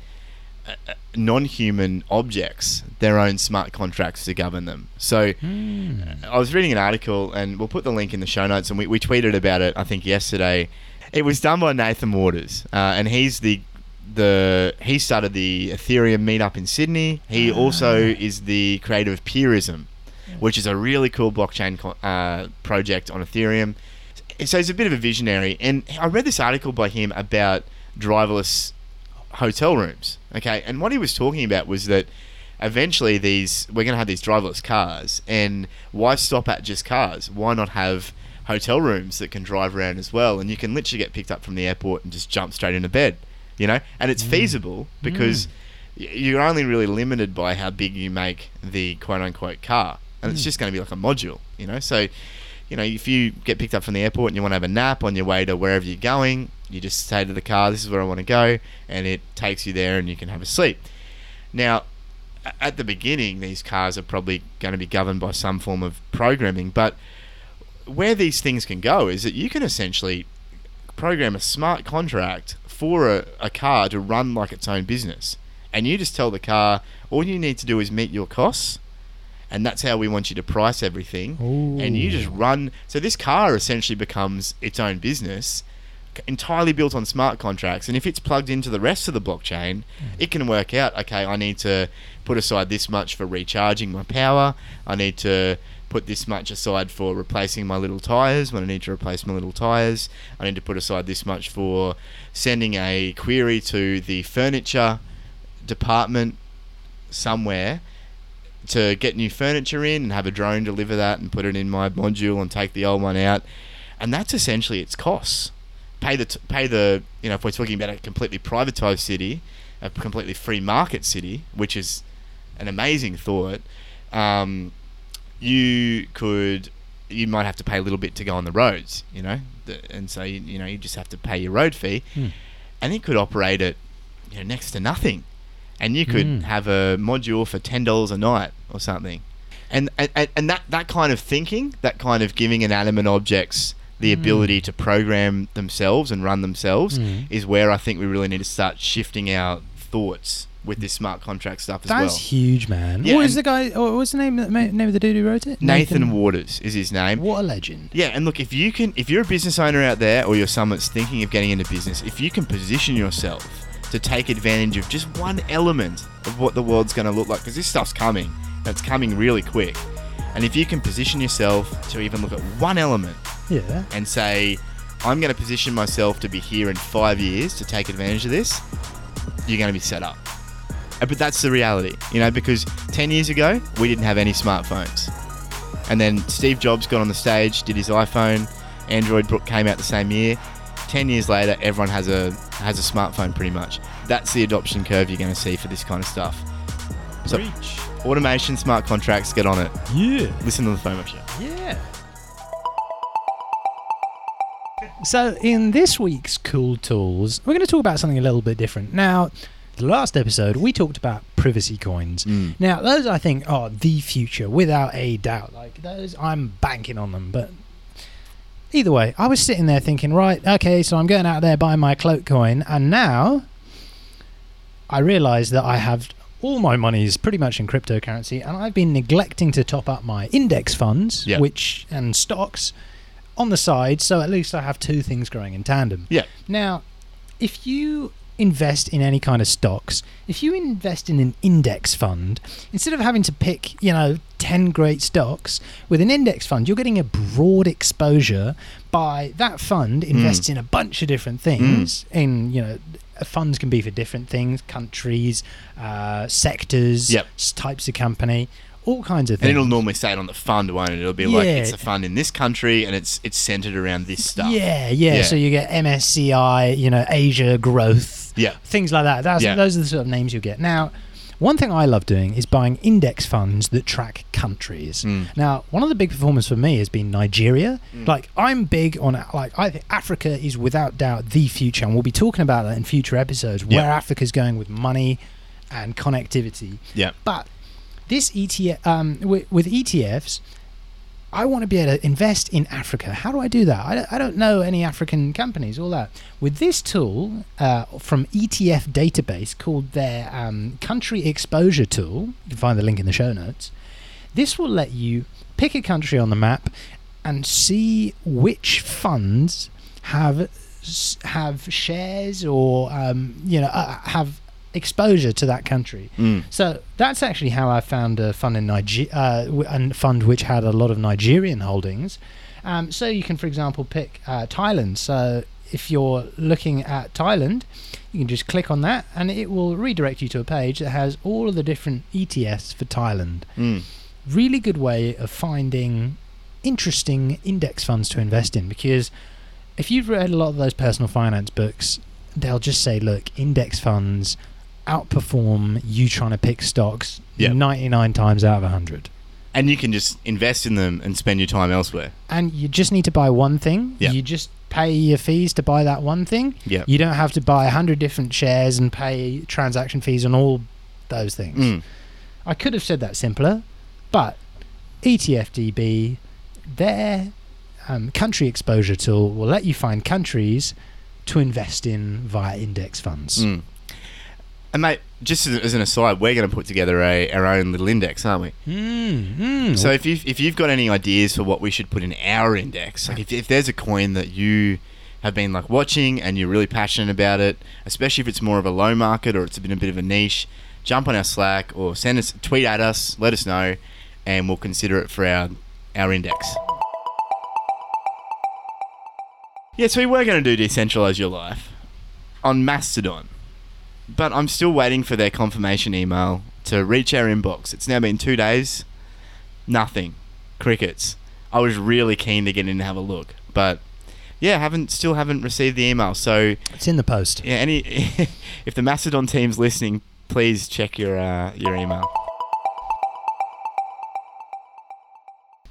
uh, uh, non-human objects their own smart contracts to govern them so Mm. i was reading an article and we'll put the link in the show notes and we, we tweeted about it i think yesterday it was done by nathan waters uh, and he's the the he started the ethereum meetup in sydney he also is the creator of peerism which is a really cool blockchain co- uh, project on Ethereum. So he's a bit of a visionary, and I read this article by him about driverless hotel rooms. Okay, and what he was talking about was that eventually these we're going to have these driverless cars, and why stop at just cars? Why not have hotel rooms that can drive around as well, and you can literally get picked up from the airport and just jump straight into bed, you know? And it's mm. feasible mm. because y you're only really limited by how big you make the quote unquote car, and it's mm. just going to be like a module, you know. So, you know, if you get picked up from the airport and you want to have a nap on your way to wherever you're going, you just say to the car, "This is where I want to go," and it takes you there, and you can have a sleep. Now, a- at the beginning, these cars are probably going to be governed by some form of programming, but where these things can go is that you can essentially program a smart contract for a, a car to run like its own business. And you just tell the car, all you need to do is meet your costs, and that's how we want you to price everything. And you just run. So this car essentially becomes its own business, entirely built on smart contracts. And if it's plugged into the rest of the blockchain, mm. it can work out. Okay, I need to put aside this much for recharging my power. I need to put this much aside for replacing my little tires when I need to replace my little tires. I need to put aside this much for sending a query to the furniture department somewhere to get new furniture in and have a drone deliver that and put it in my module and take the old one out, and that's essentially its costs. Pay the t- pay the you know if we're talking about a completely privatized city, a completely free market city, which is an amazing thought. Um, you could you might have to pay a little bit to go on the roads, you know, and so you, you know you just have to pay your road fee, and it could operate at you know next to nothing, and you could Mm. have a module for ten dollars a night or something, and, and and that that kind of thinking, that kind of giving inanimate objects the ability to program themselves and run themselves, Mm. is where I think we really need to start shifting our thoughts with this smart contract stuff as That's well. That's huge, man. Yeah, what was the guy? What was the name? Name of the dude who wrote it? Nathan Waters is his name. What a legend. Yeah, and look, if you can, if you're a business owner out there, or you're someone that's thinking of getting into business, if you can position yourself to take advantage of just one element of what the world's going to look like, because this stuff's coming, and it's coming really quick, and if you can position yourself to even look at one element Yeah. and say, I'm going to position myself to be here in five years to take advantage of this, you're going to be set up. But that's the reality, you know, because 10 years ago, we didn't have any smartphones. And then Steve Jobs got on the stage, did his iPhone, Android came out the same year. 10 years later, everyone has a has a smartphone pretty much. That's the adoption curve you're going to see for this kind of stuff. So, automation, smart contracts, get on it. Yeah. Listen to the FOMO show. Yeah. So, in this week's Cool Tools, we're going to talk about something a little bit different. Now, the last episode, we talked about privacy coins. Mm. Now, those I think are the future, without a doubt. Like, those, I'm banking on them. But either way, I was sitting there thinking, right, okay, so I'm going out there buying my cloak coin, and now I realise that I have all my money is pretty much in cryptocurrency, and I've been neglecting to top up my index funds, Yeah. which and stocks on the side, so at least I have two things growing in tandem. Yeah. Now, if you invest in any kind of stocks, if you invest in an index fund, instead of having to pick, you know, 10 great stocks, with an index fund, you're getting a broad exposure by that fund hmm. invests in a bunch of different things. Hmm. In, you know, uh, funds can be for different things, countries, uh, sectors, Yep. types of company, all kinds of things. And it'll normally say it on the fund, won't it? It'll be like Yeah. it's a fund in this country and it's it's centered around this stuff. Yeah, yeah, Yeah. So you get MSCI, you know, Asia growth, Yeah. things like that. That's, Yeah. Those are the sort of names you get. Now, one thing I love doing is buying index funds that track countries. Mm. Now, one of the big performers for me has been Nigeria. Like, I'm big on like I think Africa is without doubt the future, and we'll be talking about that in future episodes. Yeah. Where Africa's going with money and connectivity. Yeah. But this ETF, um, with, with ETFs, I want to be able to invest in Africa. How do I do that? I don't, I don't know any African companies, all that. With this tool uh, from ETF Database called their um, Country Exposure Tool, you can find the link in the show notes. This will let you pick a country on the map and see which funds have have shares or um, you know uh, have exposure to that country. Mm. So that's actually how I found a fund in Niger- uh, a fund which had a lot of Nigerian holdings. Um, so you can, for example, pick uh, Thailand. So if you're looking at Thailand, you can just click on that, and it will redirect you to a page that has all of the different ETFs for Thailand. Mm. Really good way of finding interesting index funds to invest in because if you've read a lot of those personal finance books, they'll just say, look, index funds outperform you trying to pick stocks Yep. 99 times out of 100. And you can just invest in them and spend your time elsewhere. And you just need to buy one thing. Yeah. You just pay your fees to buy that one thing. Yeah. You don't have to buy 100 different shares and pay transaction fees on all those things. Mm. I could have said that simpler, but ETFDB, their um, country exposure tool will let you find countries to invest in via index funds. Mm. And mate, just as, as an aside, we're going to put together a our own little index, aren't we? Mm, mm. So if you if you've got any ideas for what we should put in our index, like if, if there's a coin that you have been like watching and you're really passionate about it, especially if it's more of a low market or it's been a bit of a niche, jump on our Slack or send us tweet at us, let us know, and we'll consider it for our our index. Yeah, so we were going to do decentralize your life on Mastodon, but I'm still waiting for their confirmation email to reach our inbox. It's now been two days. Nothing. Crickets. I was really keen to get in and have a look, but yeah, haven't still haven't received the email. So It's in the post. yeah, any (laughs) if the Mastodon team's listening, please check your uh, your email.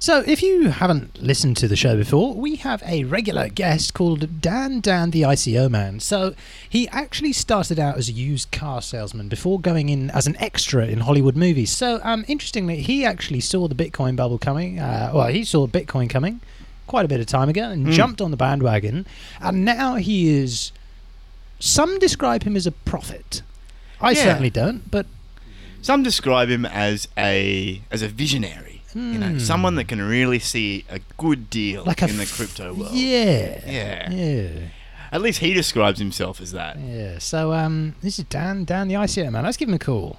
So, if you haven't listened to the show before, we have a regular guest called Dan Dan the ICO man. So, he actually started out as a used car salesman before going in as an extra in Hollywood movies. So, um, interestingly, he actually saw the Bitcoin bubble coming. Uh, well, he saw Bitcoin coming quite a bit of time ago and jumped on the bandwagon. And now he is. Some describe him as a prophet. I Yeah. certainly don't, but Some describe him as a as a visionary. You know, someone that can really see a good deal like a in the crypto world. Yeah. Yeah. Yeah. At least he describes himself as that. Yeah, so um, this is Dan, Dan the ICO man. Let's give him a call.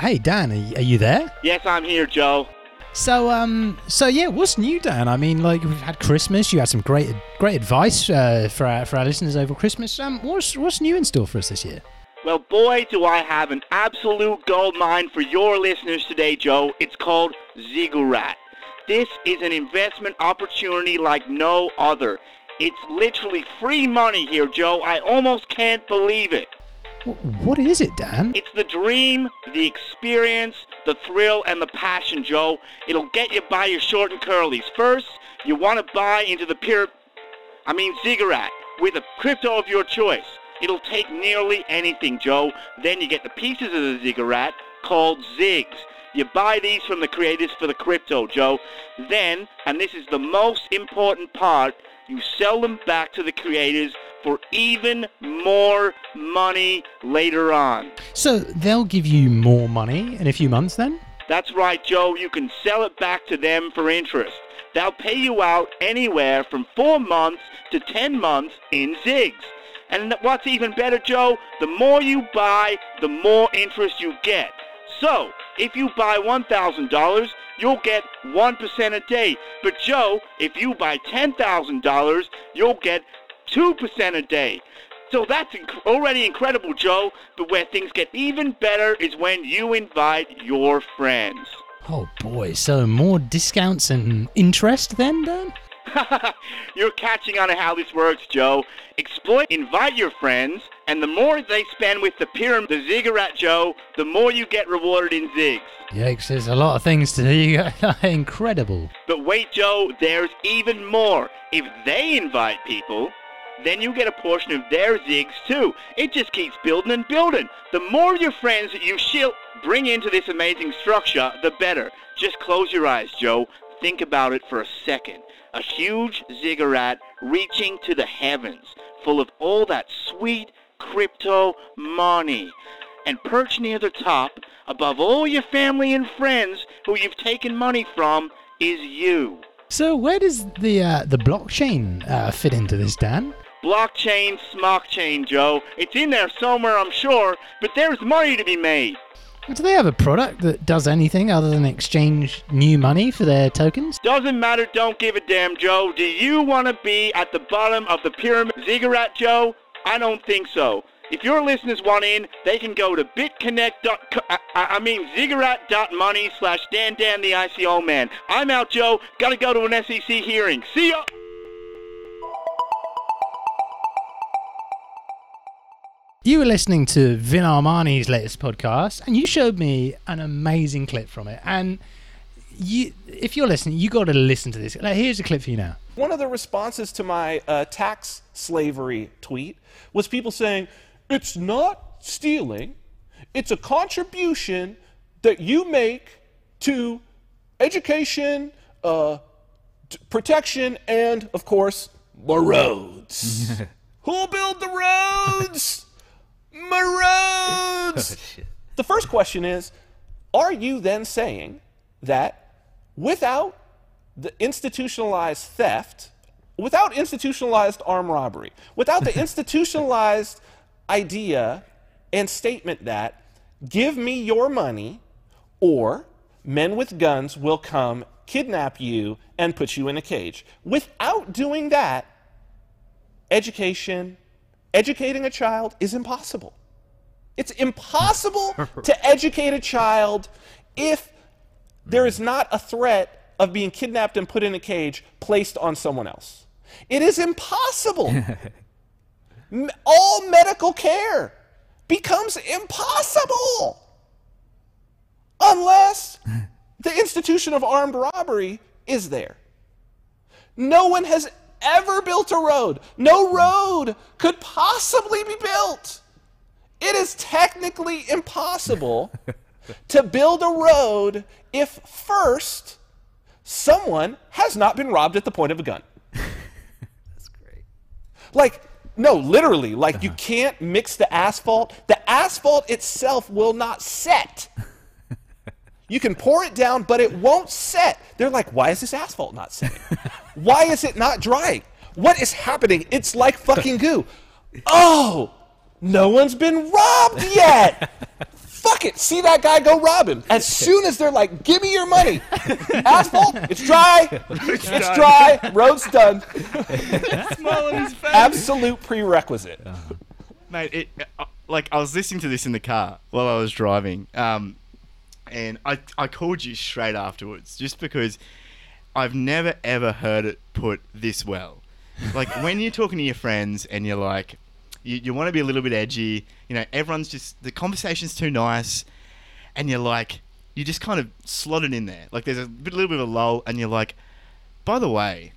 Hey Dan, are you, are you there? Yes, I'm here, Joe. So um, so yeah, what's new, Dan? I mean, like we've had Christmas. You had some great great advice uh, for our, for our listeners over Christmas. Um, what's what's new in store for us this year? Well, boy, do I have an absolute gold mine for your listeners today, Joe. It's called Ziggurat. This is an investment opportunity like no other. It's literally free money here, Joe. I almost can't believe it. What is it, Dan? It's the dream, the experience, the thrill, and the passion, Joe. It'll get you by your short and curlies. First, you want to buy into the pure, I mean Ziggurat, with a crypto of your choice. It'll take nearly anything, Joe. Then you get the pieces of the Ziggurat called Zigs. You buy these from the creators for the crypto, Joe. Then, and this is the most important part, you sell them back to the creators for even more money later on. So they'll give you more money in a few months, then? That's right, Joe. You can sell it back to them for interest. They'll pay you out anywhere from four months to ten months in zigs. And what's even better, Joe, the more you buy, the more interest you get. So, if you buy $1,000, you'll get 1% a day. But Joe, if you buy $10,000, you'll get 2% a day. So that's inc- already incredible, Joe. But where things get even better is when you invite your friends. Oh boy, so more discounts and interest then, Dan? (laughs) You're catching on to how this works, Joe. Exploit, invite your friends, and the more they spend with the pyramid, the ziggurat, Joe, the more you get rewarded in zigs. Yikes, there's a lot of things to do. (laughs) (laughs) Incredible. But wait, Joe, there's even more. If they invite people, then you get a portion of their zigs too. It just keeps building and building. The more your friends that you shall bring into this amazing structure, the better. Just close your eyes, Joe. Think about it for a second. A huge ziggurat reaching to the heavens, full of all that sweet crypto money. And perched near the top, above all your family and friends who you've taken money from, is you. So where does the uh, the blockchain uh, fit into this, Dan? Blockchain, smockchain, Joe. It's in there somewhere, I'm sure, but there's money to be made. Do they have a product that does anything other than exchange new money for their tokens? Doesn't matter, don't give a damn, Joe. Do you want to be at the bottom of the pyramid ziggurat, Joe? I don't think so. If your listeners want in, they can go to I, I I mean ziggurat.money slash Dan Dan the ICO man. I'm out, Joe. Gotta go to an SEC hearing. See ya! You were listening to Vin Armani's latest podcast, and you showed me an amazing clip from it. And you, if you're listening, you got to listen to this. Like, here's a clip for you now. One of the responses to my uh, tax slavery tweet was people saying, it's not stealing, it's a contribution that you make to education, uh, t- protection, and, of course, my roads. Who'll build the roads? (laughs) my (laughs) oh, the first question is Are you then saying that without the institutionalized theft, without institutionalized armed robbery, without the (laughs) institutionalized idea and statement that give me your money or men with guns will come kidnap you and put you in a cage. Without doing that, education, educating a child is impossible. It's impossible (laughs) to educate a child if there is not a threat of being kidnapped and put in a cage placed on someone else. It is impossible. (laughs) All medical care becomes impossible unless (laughs) the institution of armed robbery is there. No one has ever built a road. No road could possibly be built. It is technically impossible (laughs) to build a road if first someone has not been robbed at the point of a gun. That's great. Like, no, literally, like you uh-huh. can't mix the asphalt. The asphalt itself will not set. You can pour it down, but it won't set. They're like, why is this asphalt not setting? (laughs) Why is it not drying? What is happening? It's like fucking goo. Oh, no one's been robbed yet. (laughs) Fuck it. See that guy go rob him. As soon as they're like, give me your money. (laughs) Asphalt, it's dry. It's dry. Road's done. Absolute prerequisite. mate. It, uh, like I was listening to this in the car while I was driving, um, and I I called you straight afterwards just because I've never ever heard it put this well. Like (laughs) when you're talking to your friends and you're like, you, you want to be a little bit edgy, you know, everyone's just the conversation's too nice, and you're like, you just kind of slot it in there. Like there's a bit, little bit of a lull, and you're like, by the way,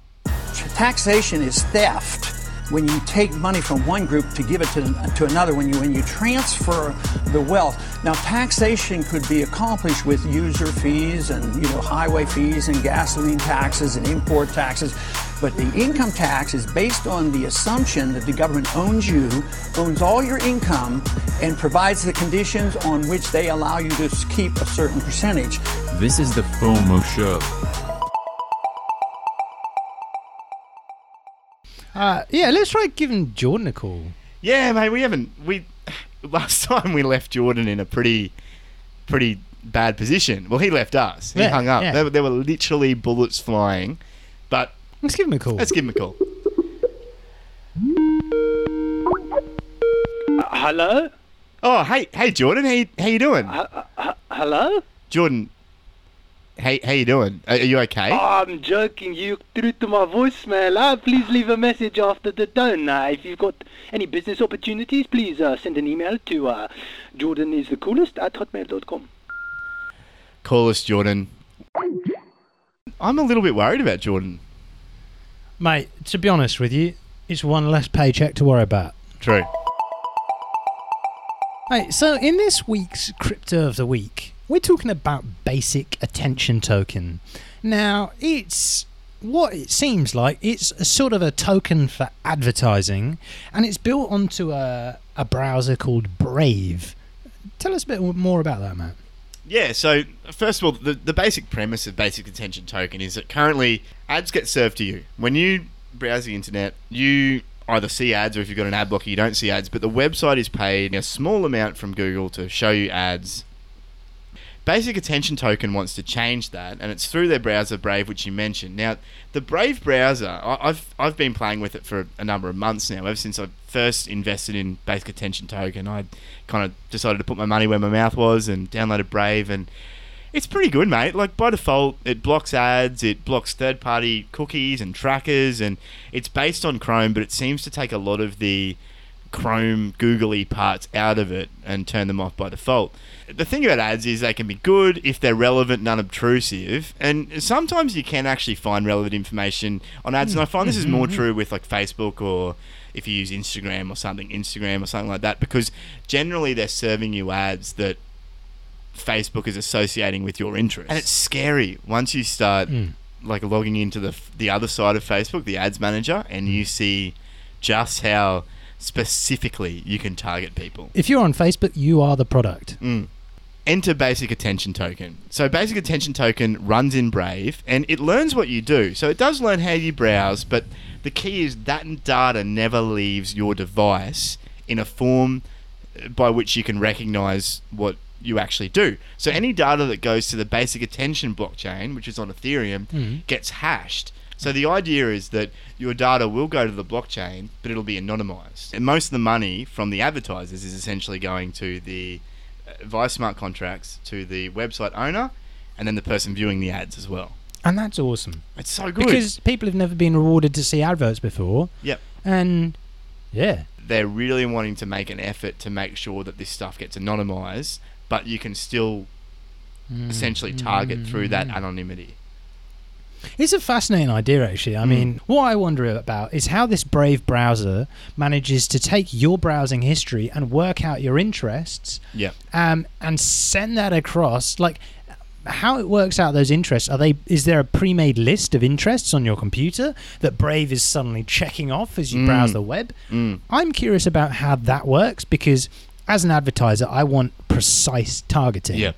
Taxation is theft. When you take money from one group to give it to, to another, when you when you transfer the wealth. Now, taxation could be accomplished with user fees and you know highway fees and gasoline taxes and import taxes, but the income tax is based on the assumption that the government owns you, owns all your income, and provides the conditions on which they allow you to keep a certain percentage. This is the FOMO show. Uh, yeah, let's try giving Jordan a call. Yeah, mate, we haven't. We (laughs) last time we left Jordan in a pretty, pretty bad position. Well, he left us. He Yeah, hung up. yeah. There, were- there were literally bullets flying. But Let's give him a call. let's give him a call. Uh, hello? Oh, hey, hey, Jordan, how you, how you doing? Uh, uh, hello? Jordan, hey, how you doing? Are, are you okay? Oh, I'm joking. You through to my voicemail. Uh, please leave a message after the tone. Uh, if you've got any business opportunities, please uh, send an email to uh, Jordan is the coolest at hotmail.com. Call us, Jordan. I'm a little bit worried about Jordan. Mate, to be honest with you, it's one less paycheck to worry about. True. Right, so in this week's Crypto of the Week, we're talking about Basic Attention Token. Now, it's what it seems like. It's sort of a token for advertising, and it's built onto a, a browser called Brave. Tell us a bit more about that, Matt. Yeah, so first of all, the, the basic premise of Basic Attention Token is that currently ads get served to you. When you browse the internet, you either see ads or if you've got an ad blocker, you don't see ads, but the website is paid a small amount from Google to show you ads. Basic Attention Token wants to change that, and it's through their browser Brave, which you mentioned. Now, the Brave browser, I've I've been playing with it for a number of months now. Ever since I first invested in Basic Attention Token, I kind of decided to put my money where my mouth was and downloaded Brave, and it's pretty good, mate. Like by default, it blocks ads, it blocks third-party cookies and trackers, and it's based on Chrome, but it seems to take a lot of the Chrome googly parts out of it and turn them off by default. The thing about ads is they can be good if they're relevant and unobtrusive, and sometimes you can actually find relevant information on ads. And I find this is more mm-hmm. true with like Facebook or if you use Instagram or something, Instagram or something like that, because generally they're serving you ads that Facebook is associating with your interests. And it's scary once you start mm. like logging into the the other side of Facebook, the ads manager, and mm. you see just how specifically you can target people. If you're on Facebook, you are the product. Mm. Enter basic attention token. So basic attention token runs in Brave and it learns what you do. So it does learn how you browse, but the key is that data never leaves your device in a form uh, by which you can recognize what you actually do. So any data that goes to the basic attention blockchain, which is on Ethereum, Mm. gets hashed So the idea is that your data will go to the blockchain, but it'll be anonymized. And most of the money from the advertisers is essentially going to the via smart contracts to the website owner, and then the person viewing the ads as well. And that's awesome. It's so good Because people have never been rewarded to see adverts before. Yep. And yeah. they're really wanting to make an effort to make sure that this stuff gets anonymized, but you can still Mm. essentially target through that anonymity. It's a fascinating idea, actually. I mean, what I wonder about is how this Brave browser manages to take your browsing history and work out your interests Yeah. um, and send that across. Like, how it works out those interests? Are they? Is there a pre-made list of interests on your computer that Brave is suddenly checking off as you browse Mm. the web? Mm. I'm curious about how that works because, as an advertiser, I want precise targeting. Yeah.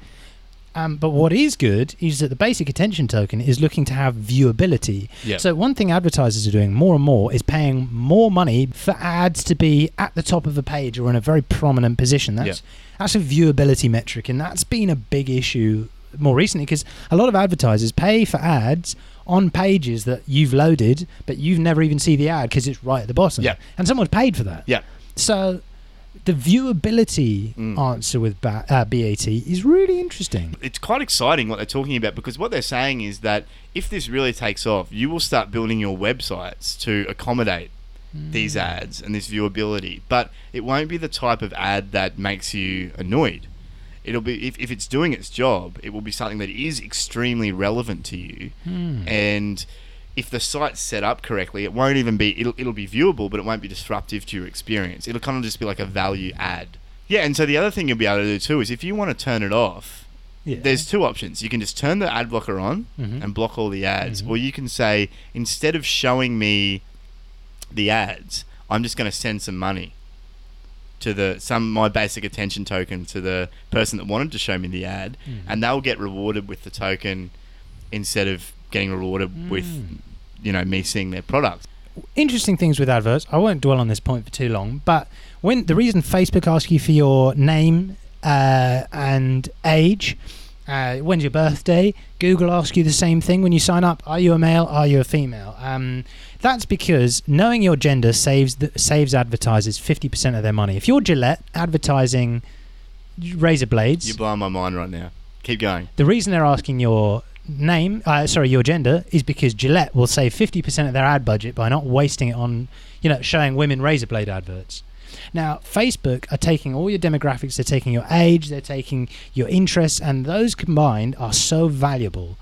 Um, but what is good is that the basic attention token is looking to have viewability. Yeah. So one thing advertisers are doing more and more is paying more money for ads to be at the top of a page or in a very prominent position. That's that's a viewability metric, and that's been a big issue more recently because a lot of advertisers pay for ads on pages that you've loaded, but you've never even see the ad because it's right at the bottom. Yeah. And someone's paid for that. Yeah. So the viewability Mm. answer with ba- uh, BAT is really interesting. It's quite exciting what they're talking about because what they're saying is that if this really takes off, you will start building your websites to accommodate these ads and this viewability. But it won't be the type of ad that makes you annoyed. It'll be if, if it's doing its job, it will be something that is extremely relevant to you. Hmm. And if the site's set up correctly, it won't even be it'll it'll be viewable, but it won't be disruptive to your experience. It'll kind of just be like a value add. Yeah, and so the other thing you'll be able to do too is if you want to turn it off, Yeah. there's two options. You can just turn the ad blocker on Mhm. and block all the ads, or you can say instead of showing me the ads, I'm just going to send some money to the some my basic attention token to the person that wanted to show me the ad, Mm. and they'll get rewarded with the token instead of getting rewarded with you know me seeing their product. interesting things with adverts. I won't dwell on this point for too long, but when the reason Facebook asks you for your name uh, and age, uh, when's your birthday, Google asks you the same thing when you sign up. Are you a male? Are you a female? Um, that's because knowing your gender saves the, saves advertisers fifty percent of their money. If you're Gillette advertising razor blades, You're blowing my mind right now. Keep going. the reason they're asking your name, uh, sorry, your gender, is because Gillette will save 50% of their ad budget by not wasting it on, you know, showing women razor blade adverts. Now, Facebook are taking all your demographics, they're taking your age, they're taking your interests, and those combined are so valuable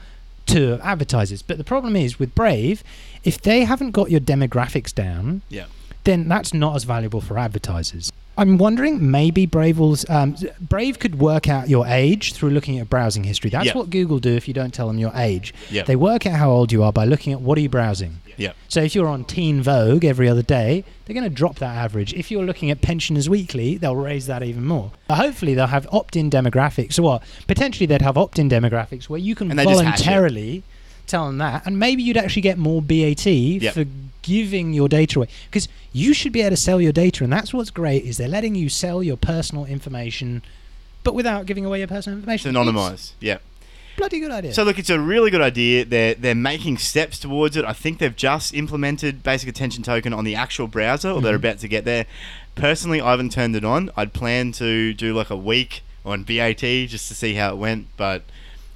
to advertisers. But the problem is with Brave, if they haven't got your demographics down, Yeah. then that's not as valuable for advertisers. I'm wondering maybe Brave will, um, Brave could work out your age through looking at browsing history. That's Yeah. what Google do if you don't tell them your age. Yeah. They work out how old you are by looking at what are you browsing. Yeah. So if you're on Teen Vogue every other day, they're going to drop that average. If you're looking at Pensioners Weekly, they'll raise that even more. But hopefully they'll have opt-in demographics. So what? Potentially they'd have opt-in demographics where you can And they just hash it. voluntarily tell them that, and maybe you'd actually get more BAT Yep. for giving your data away because you should be able to sell your data, and that's what's great is they're letting you sell your personal information, but without giving away your personal It's information. anonymized. Yeah. Bloody good idea. So look, it's a really good idea. They're they're making steps towards it. I think they've just implemented basic attention token on the actual browser, or they're Mhm. about to get there. Personally, I haven't turned it on. I'd plan to do like a week on BAT just to see how it went, but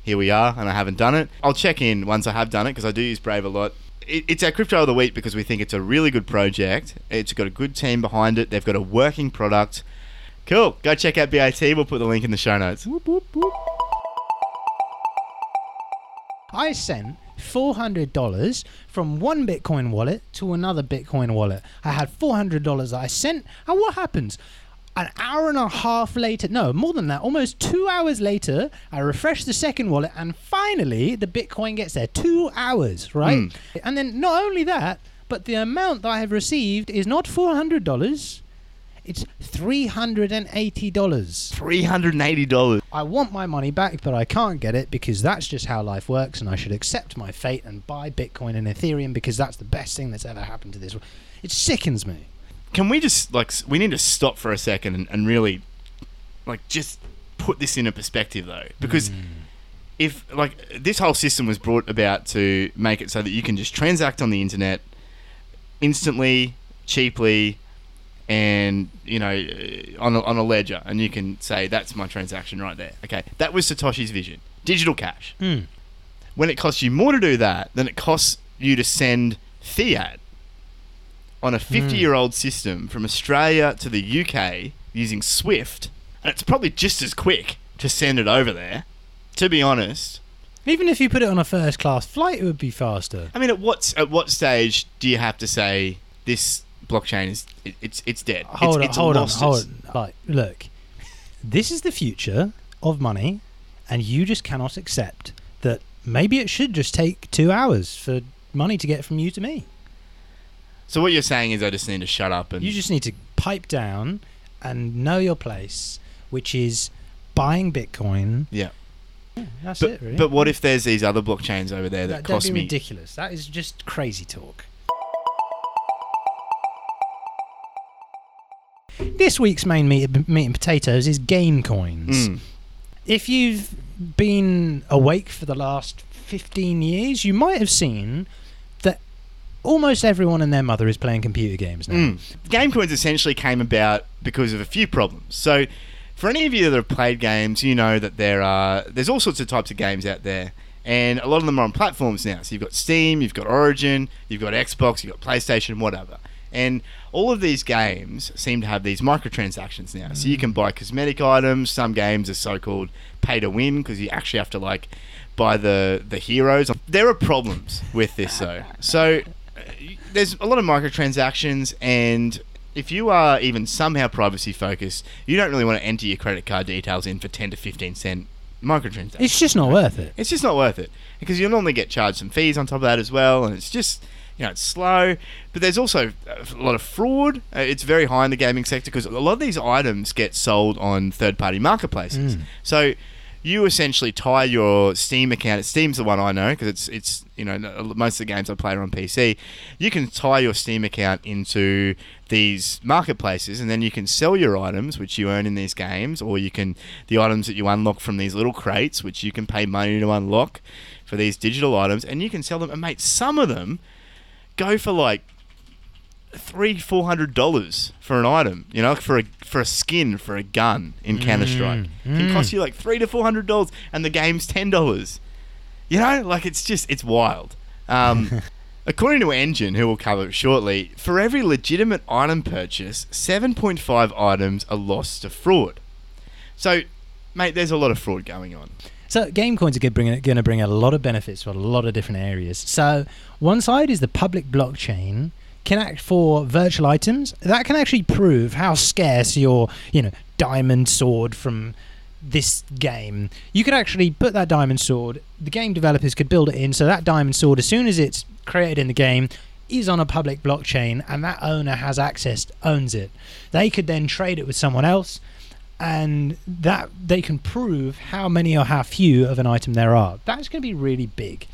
here we are, and I haven't done it. I'll check in once I have done it because I do use Brave a lot. It, it's our crypto of the week because we think it's a really good project. It's got a good team behind it. They've got a working product. Cool. Go check out BAT. We'll put the link in the show notes. I sent four hundred dollars from one Bitcoin wallet to another Bitcoin wallet. I had four hundred dollars that I sent, and what happens? An hour and a half later, no, more than that, almost two hours later, I refresh the second wallet, and finally the Bitcoin gets there. Two hours, right? Mm. And then not only that, but the amount that I have received is not four hundred dollars; it's three hundred and eighty dollars. Three hundred and eighty dollars. I want my money back, but I can't get it because that's just how life works, and I should accept my fate and buy Bitcoin and Ethereum because that's the best thing that's ever happened to this world. It sickens me. Can we just like we need to stop for a second and, and really like just put this in a perspective though because if like this whole system was brought about to make it so that you can just transact on the internet instantly, cheaply, and you know uh, on a, on a ledger, and you can say that's my transaction right there. Okay, that was Satoshi's vision. Digital cash. Hmm. When it costs you more to do that than it costs you to send fiat on a hmm. 50 year old system from Australia to the UK using Swift, and it's probably just as quick to send it over there. To be honest, Even if you put it on a first class flight, it would be faster. I mean, at what at what stage do you have to say this blockchain is it, it's it's dead? Hold it's, on, it's hold on, hold on. Like, look, this is the future of money, and you just cannot accept that maybe it should just take two hours for money to get from you to me. So what you're saying is I just need to shut up and You just need to pipe down and know your place, which is buying Bitcoin. yeah. That's But, it, really. but what if there's these other blockchains over there that, that, cost be me? ridiculous. That is just crazy talk. This week's main meat, meat and potatoes is game coins. Mm. If you've been awake for the last 15 years, you might have seen almost everyone and their mother is playing computer games now. Mm. Game coins essentially came about because of a few problems. So, for any of you that have played games, you know that there are there's all sorts of types of games out there, and a lot of them are on platforms now. So you've got Steam, you've got Origin, you've got Xbox, you've got PlayStation, whatever. And all of these games seem to have these microtransactions now. So you can buy cosmetic items. Some games are so-called pay to win because you actually have to like buy the the heroes. There are problems with this though. So there's a lot of microtransactions and if you are even somehow privacy focused, you don't really want to enter your credit card details in for 10 to 15 cent microtransactions. It's just not worth it. It's just not worth it because you'll normally get charged some fees on top of that as well, and it's just you know it's slow. But there's also a lot of fraud. Uh, it's very high in the gaming sector because a lot of these items get sold on third-party marketplaces. Mm. So you essentially tie your Steam account. Steam's the one I know because it's it's you know most of the games I play are on PC. You can tie your Steam account into these marketplaces, and then you can sell your items, which you earn in these games, or you can the items that you unlock from these little crates, which you can pay money to unlock for these digital items, and you can sell them. And mate, some of them go for like three, four hundred dollars for an item. You know, for a for a skin for a gun in Counter Strike can mm. cost you like three to four hundred dollars, and the game's ten dollars. You know, like it's just it's wild. Um, (laughs) according to Enjin, who we'll cover shortly, for every legitimate item purchase, seven point five items are lost to fraud. So, mate, there's a lot of fraud going on. So game coins are going to bring a lot of benefits for a lot of different areas. So one side is the public blockchain can act for virtual items that can actually prove how scarce your you know diamond sword from this game. You could actually put that diamond sword. The game developers could build it in so that diamond sword, as soon as it's created in the game, is on a public blockchain, and that owner has access, owns it. They could then trade it with someone else and that they can prove how many or how few of an item there are. That's going to be really big.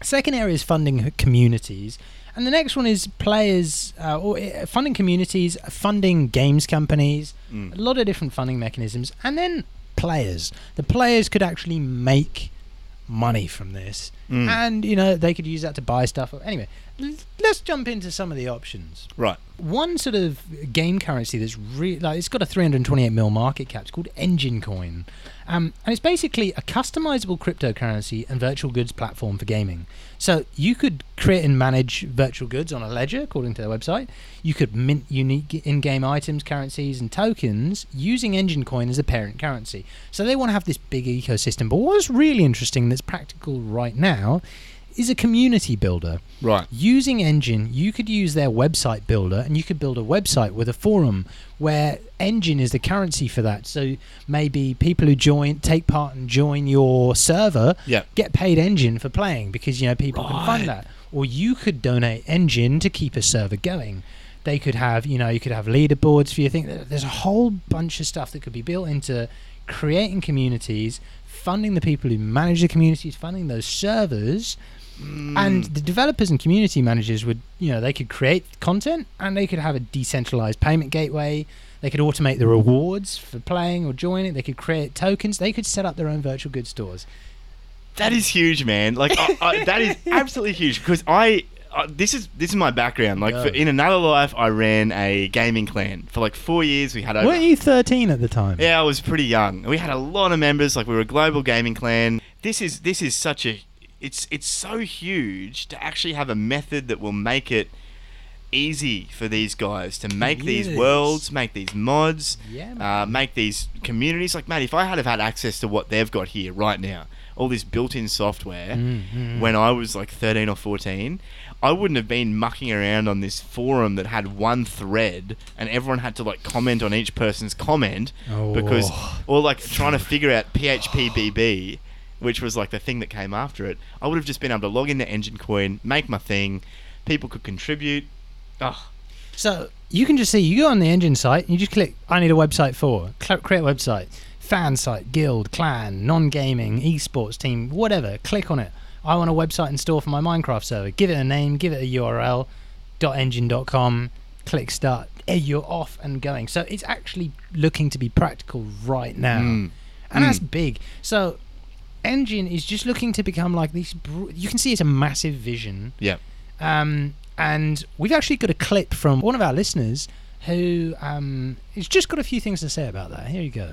Second area is funding communities, and the next one is players uh, or uh, funding communities, funding games companies, Mm. a lot of different funding mechanisms, and then players. The players could actually make money from this, Mm. and you know they could use that to buy stuff. Anyway, let's jump into some of the options Right. one sort of game currency that's really like it's got a 328 mil market cap. It's called Enjin Coin, um, and it's basically a customizable cryptocurrency and virtual goods platform for gaming. So you could create and manage virtual goods on a ledger, according to their website. You could mint unique in-game items, currencies, and tokens using Enjin Coin as the parent currency. So they want to have this big ecosystem. But what's really interesting that's practical right now is a community builder. Right. Using Enjin, you could use their website builder and you could build a website with a forum where Enjin is the currency for that. So maybe people who join, take part and join your server Yeah. get paid Enjin for playing because, you know, people can Right. fund that. Or you could donate Enjin to keep a server going. They could have, you know, you could have leaderboards for your thing. There's a whole bunch of stuff that could be built into creating communities, funding the people who manage the communities, funding those servers, and mm. the developers and community managers would, you know, they could create content and they could have a decentralized payment gateway. They could automate the rewards for playing or joining. They could create tokens. They could set up their own virtual goods stores. That is huge, man. Like I, I, that is (laughs) absolutely huge because I. Uh, this is this is my background. Like for, in another life, I ran a gaming clan for like four years. We had over Weren't you 13 at the time? Yeah, I was pretty young. We had a lot of members. Like we were a global gaming clan. This is this is such a it's it's so huge to actually have a method that will make it easy for these guys to make these worlds, make these mods, Yeah, uh, make these communities. Like, man, if I had have had access to what they've got here right now, all this built-in software, Mhm. when I was like 13 or 14, I wouldn't have been mucking around on this forum that had one thread and everyone had to like comment on each person's comment oh. because Oh. or like trying to figure out PHPBB, which was like the thing that came after it. I would have just been able to log into Enjin Coin, make my thing, people could contribute. Oh, So you can just see, you go on the Enjin site, and you just click, I need a website for, create website, fan site, guild, clan, non gaming, esports team, whatever. Click on it. I want a website installed for my Minecraft server. Give it a name, give it a URL, .enjin.com, click start. Eh, You're off and going. So it's actually looking to be practical right now. Mm. And that's Mm. big. So Enjin is just looking to become like this. br- You can see it's a massive vision. yeah. Um, and we've actually got a clip from one of our listeners who um, has just got a few things to say about that. Here you go.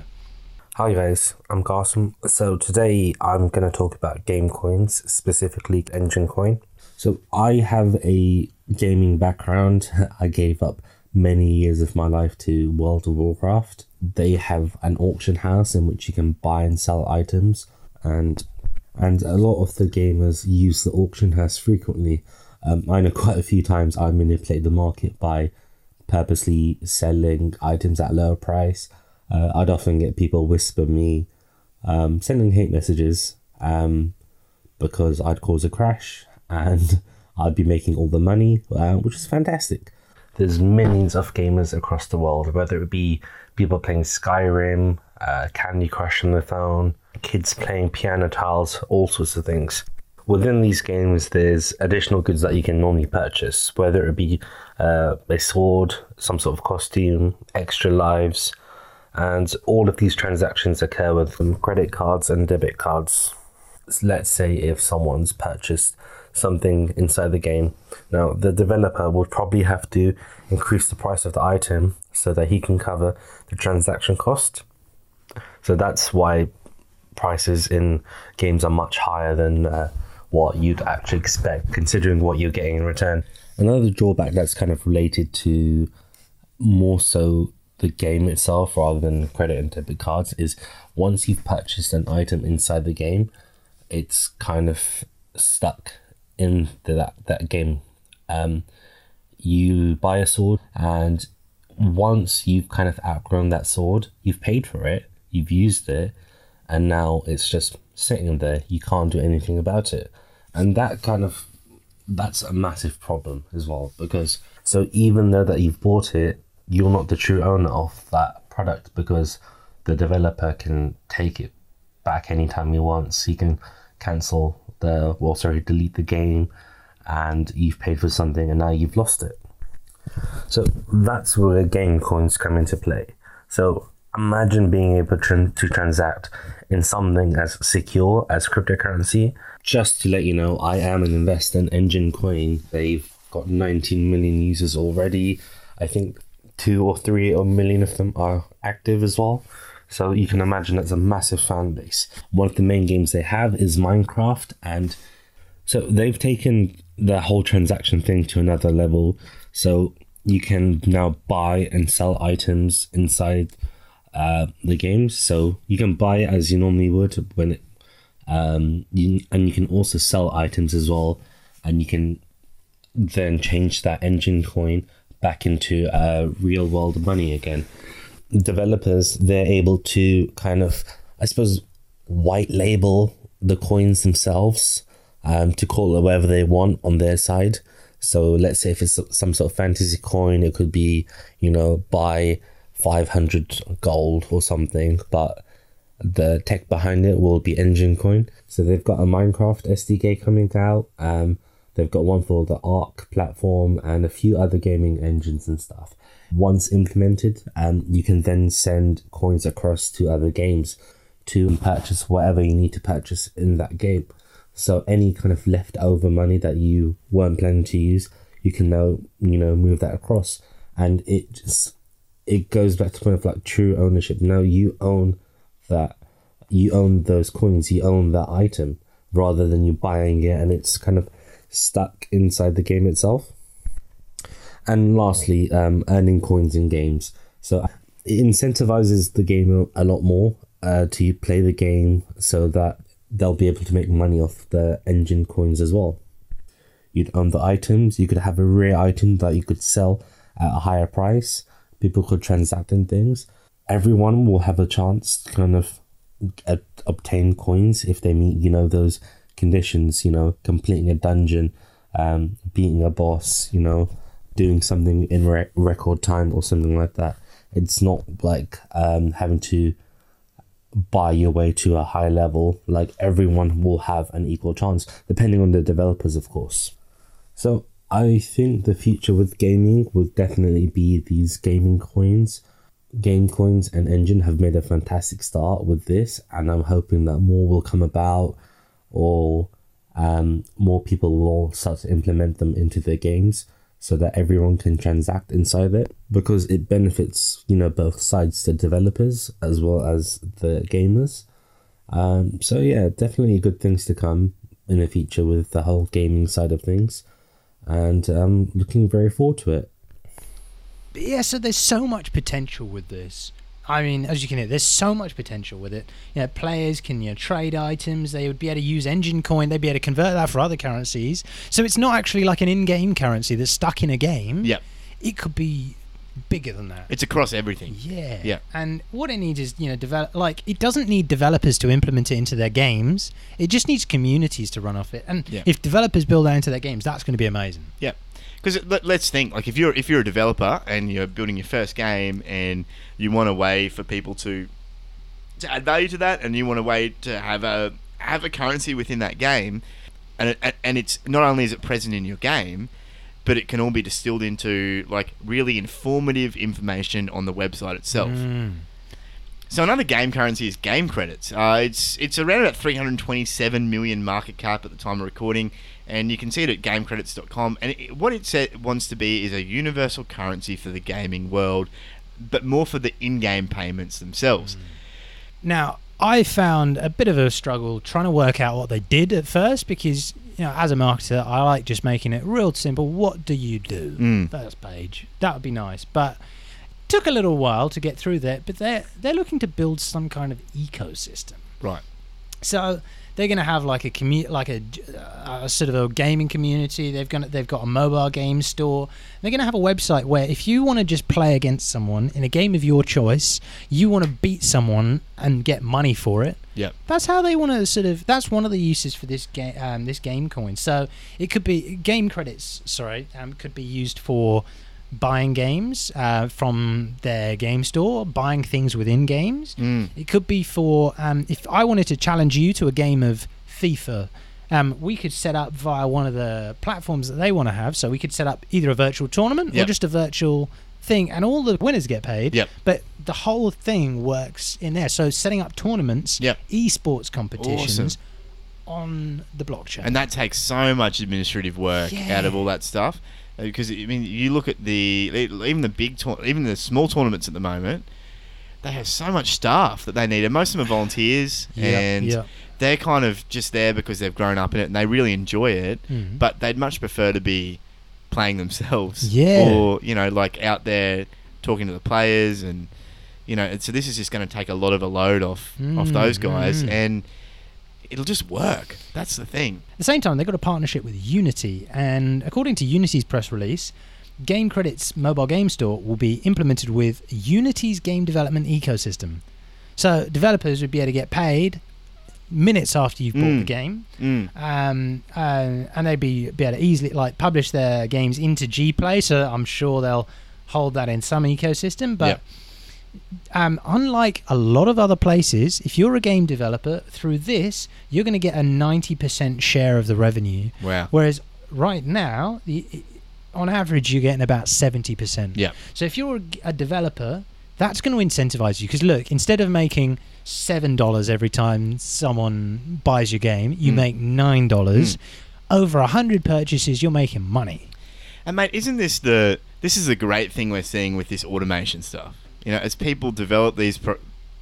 Hi guys, I'm Carson. So today I'm going to talk about game coins, specifically Enjin Coin. So I have a gaming background. (laughs) I gave up many years of my life to World of Warcraft. They have an auction house in which you can buy and sell items and and a lot of the gamers use the auction house frequently. Um, I know (laughs) quite a few times I manipulate the market by purposely selling items at lower price. Uh, I'd often get people whisper me, um, sending hate messages um, because I'd cause a crash and (laughs) I'd be making all the money, uh, which is fantastic. There's millions of gamers across the world, whether it be people playing Skyrim, uh, Candy Crush on the phone, kids playing piano tiles, all sorts of things. Within these games, there's additional goods that you can normally purchase, whether it be uh, a sword, some sort of costume, extra lives, and all of these transactions occur with credit cards and debit cards. Let's say if someone's purchased something inside the game, now the developer would probably have to increase the price of the item so that he can cover the transaction cost. So that's why prices in games are much higher than uh, what you'd actually expect, considering what you're getting in return. Another drawback that's kind of related to more so the game itself rather than credit and debit cards is once you've purchased an item inside the game, it's kind of stuck in the, that that game. Um, you buy a sword, and once you've kind of outgrown that sword, you've paid for it, you've used it, and now it's just sitting there. You can't do anything about it, and that kind of that's a massive problem as well because so even though that you've bought it, you're not the true owner of that product because the developer can take it back anytime he wants. He can cancel the well, sorry, delete the game, and you've paid for something and now you've lost it. So that's where game coins come into play. So imagine being able to, to transact in something as secure as cryptocurrency. Just to let you know, I am an investor in Enjin Coin. They've got 19 million users already. I think two or three or million of them are active as well. So you can imagine that's a massive fan base. One of the main games they have is Minecraft, and so they've taken the whole transaction thing to another level. So you can now buy and sell items inside uh, the games. So you can buy it as you normally would when it, um, you, and you can also sell items as well, and you can then change that Enjin Coin back into uh, real world money again. Developers they're able to kind of, I suppose, white label the coins themselves um, to call it whatever they want on their side. So let's say if it's some sort of fantasy coin, it could be, you know, buy 500 gold or something, but the tech behind it will be Enjin Coin. So they've got a Minecraft SDK coming out. Um, they've got one for the Arc platform and a few other gaming engines and stuff. Once implemented, um, you can then send coins across to other games to purchase whatever you need to purchase in that game. So any kind of leftover money that you weren't planning to use, you can now you know move that across, and it just it goes back to kind of like true ownership. Now you own that, you own those coins, you own that item, rather than you buying it and it's kind of stuck inside the game itself. And lastly, um, earning coins in games. So it incentivizes the game a lot more uh, to play the game so that they'll be able to make money off the Enjin coins as well. You'd own the items, you could have a rare item that you could sell at a higher price, people could transact in things. Everyone will have a chance to kind of obtain coins if they meet, you know, those conditions, you know, completing a dungeon, um, beating a boss, you know, doing something in re- record time or something like that. It's not like um, having to buy your way to a high level. Like everyone will have an equal chance, depending on the developers, of course. So I think the future with gaming will definitely be these gaming coins. Game coins and Enjin have made a fantastic start with this, and I'm hoping that more will come about, or um, more people will start to implement them into their games so that everyone can transact inside it because it benefits you know both sides the developers as well as the gamers um, so yeah definitely good things to come in the future with the whole gaming side of things and i'm looking very forward to it yeah, so there's so much potential with this. I mean, as you can hear, there's so much potential with it. You know, players can you know trade items. They would be able to use Enjin Coin. They'd be able to convert that for other currencies. So it's not actually like an in-game currency that's stuck in a game. Yep. It could be bigger than that. It's across everything. Yeah. Yeah. And what it needs is, you know, develop like it doesn't need developers to implement it into their games. It just needs communities to run off it. And Yeah. if developers build that into their games, that's going to be amazing. Yeah, because let, let's think like if you're if you're a developer and you're building your first game and you want a way for people to to add value to that and you want a way to have a have a currency within that game and it, and it's not only is it present in your game but it can all be distilled into like really informative information on the website itself Mm. so another game currency is game credits. Uh, it's it's around about 327 million market cap at the time of recording, and you can see it at GameCredits.com. And it, what it sa wants to be is a universal currency for the gaming world, but more for the in-game payments themselves. Now, I found a bit of a struggle trying to work out what they did at first because, you know, as a marketer, I like just making it real simple. What do you do? Mm. First page. That would be nice. But took a little while to get through that, but they're they're looking to build some kind of ecosystem. Right. So they're going to have like a commu- like a, a sort of a gaming community. They've got they've got a mobile game store. They're going to have a website where if you want to just play against someone in a game of your choice, you want to beat someone and get money for it. Yep. That's how they want to sort of. That's one of the uses for this game. Um, this game coin. So it could be game credits. Sorry, um, could be used for buying games uh, from their game store, buying things within games. Mm. It could be for um, if I wanted to challenge you to a game of FIFA. Um, we could set up via one of the platforms that they want to have. So we could set up either a virtual tournament or just a virtual thing, and all the winners get paid. Yep. But the whole thing works in there. So setting up tournaments, Yep. esports competitions Awesome. on the blockchain. And that takes so much administrative work Yeah. out of all that stuff. Because I mean, you look at the even the big tour, even the small tournaments at the moment, they have so much staff that they need, and most of them are volunteers, and they're kind of just there because they've grown up in it and they really enjoy it. Mhm. But they'd much prefer to be playing themselves, Yeah. or you know, like out there talking to the players, and you know, and so this is just going to take a lot of a load off off Mm, those guys, mm. and it'll just work. That's the thing. At the same time, they've got a partnership with Unity, and according to Unity's press release, Game Credits mobile game store will be implemented with Unity's game development ecosystem. So developers would be able to get paid minutes after you've bought Mm. the game, Mm. um, uh, and they'd be, be able to easily like publish their games into GPlay. So I'm sure they'll hold that in some ecosystem, but. Um, unlike a lot of other places, if you're a game developer, through this, you're going to get a 90% share of the revenue. Wow. Whereas right now, the, on average, you're getting about 70%. Yeah. So if you're a, a developer, that's going to incentivize you. Because look, instead of making seven dollars every time someone buys your game. You Mm. make nine dollars. Mm. Over a hundred purchases, you're making money. And mate, isn't this the this is a great thing we're seeing with this automation stuff? You know, as people develop these pro-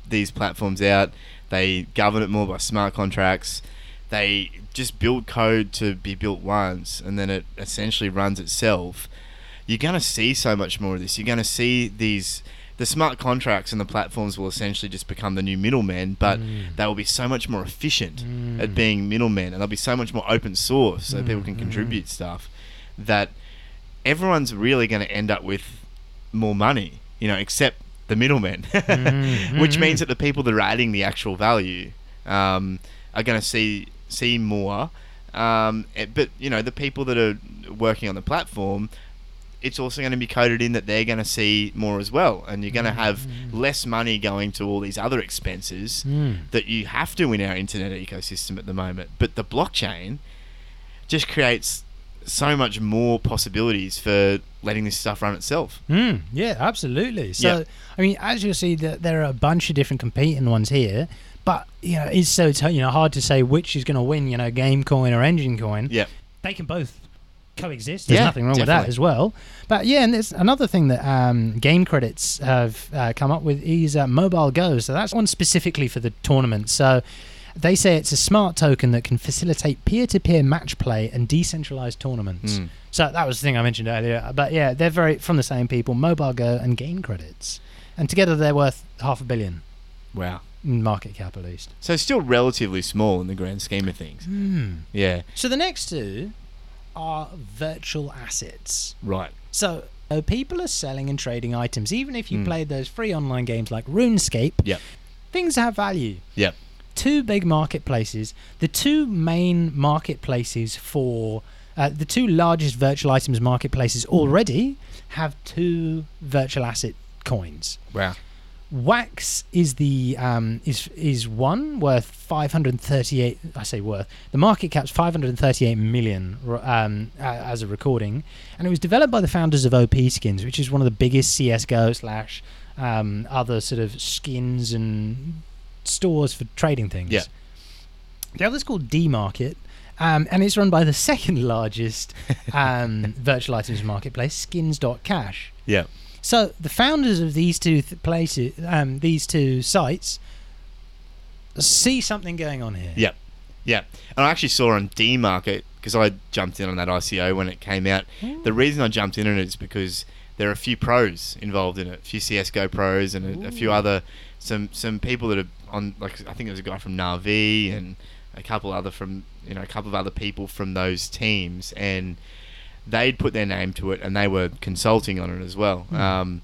these platforms out, they govern it more by smart contracts. They just build code to be built once, and then it essentially runs itself. You're gonna see so much more of this. You're gonna see these. The smart contracts and the platforms will essentially just become the new middlemen, but Mm. they will be so much more efficient at being middlemen, and they'll be so much more open source, so people can Mm, mm. contribute stuff. That everyone's really going to end up with more money, you know, except the middlemen, (laughs) Mm, which means mm. that the people that are adding the actual value um, are going to see see more. Um, but you know, the people that are working on the platform, it's also going to be coded in that they're going to see more as well, and you're going to have less money going to all these other expenses Mm. that you have to in our internet ecosystem at the moment. But the blockchain just creates so much more possibilities for letting this stuff run itself. Mm, yeah, absolutely. So, Yeah. I mean, as you'll see, that there are a bunch of different competing ones here, but you know, it's so it's you know hard to say which is going to win. You know, Game Coin or Enjin Coin. Yeah, they can both coexist. There's Yeah, nothing wrong with that as well. But yeah, and there's another thing that um, Game Credits have uh, come up with is uh, Mobile Go. So that's one specifically for the tournament. So. They say it's a smart token that can facilitate peer-to-peer match play and decentralized tournaments. Mm. So that was the thing I mentioned earlier. But yeah, they're very from the same people, Mobile Go and Game Credits, and together they're worth half a billion Wow. market cap at least. So still relatively small in the grand scheme of things. Hmm. Yeah. So the next two are virtual assets. Right. So uh, people are selling and trading items, even if you Hmm. played those free online games like RuneScape. Yep. Things have value. Yep. Two big marketplaces. The two main marketplaces for uh, the two largest virtual items marketplaces already have two virtual asset coins. Wow. Wax is the um, is is one worth 538. I say worth. The market cap's 538 million um, as a recording, and it was developed by the founders of OP Skins, which is one of the biggest CS:GO slash um, other sort of skins and stores for trading things. Yeah. The other's called D Market. Um, and it's run by the (laughs) second largest um, (laughs) virtual items marketplace, Skins.cash. Yeah. So the founders of these two th- places, um, these two sites, see something going on here. Yep. Yeah. And I actually saw on D Market because I jumped in on that ICO when it came out. The reason I jumped in on it is because there are a few pros involved in it, a few CS:GO pros and a, a few other some some people that are on like I think it was a guy from Navi and a couple other from you know a couple of other people from those teams and they'd put their name to it and they were consulting on it as well. Hmm. Um,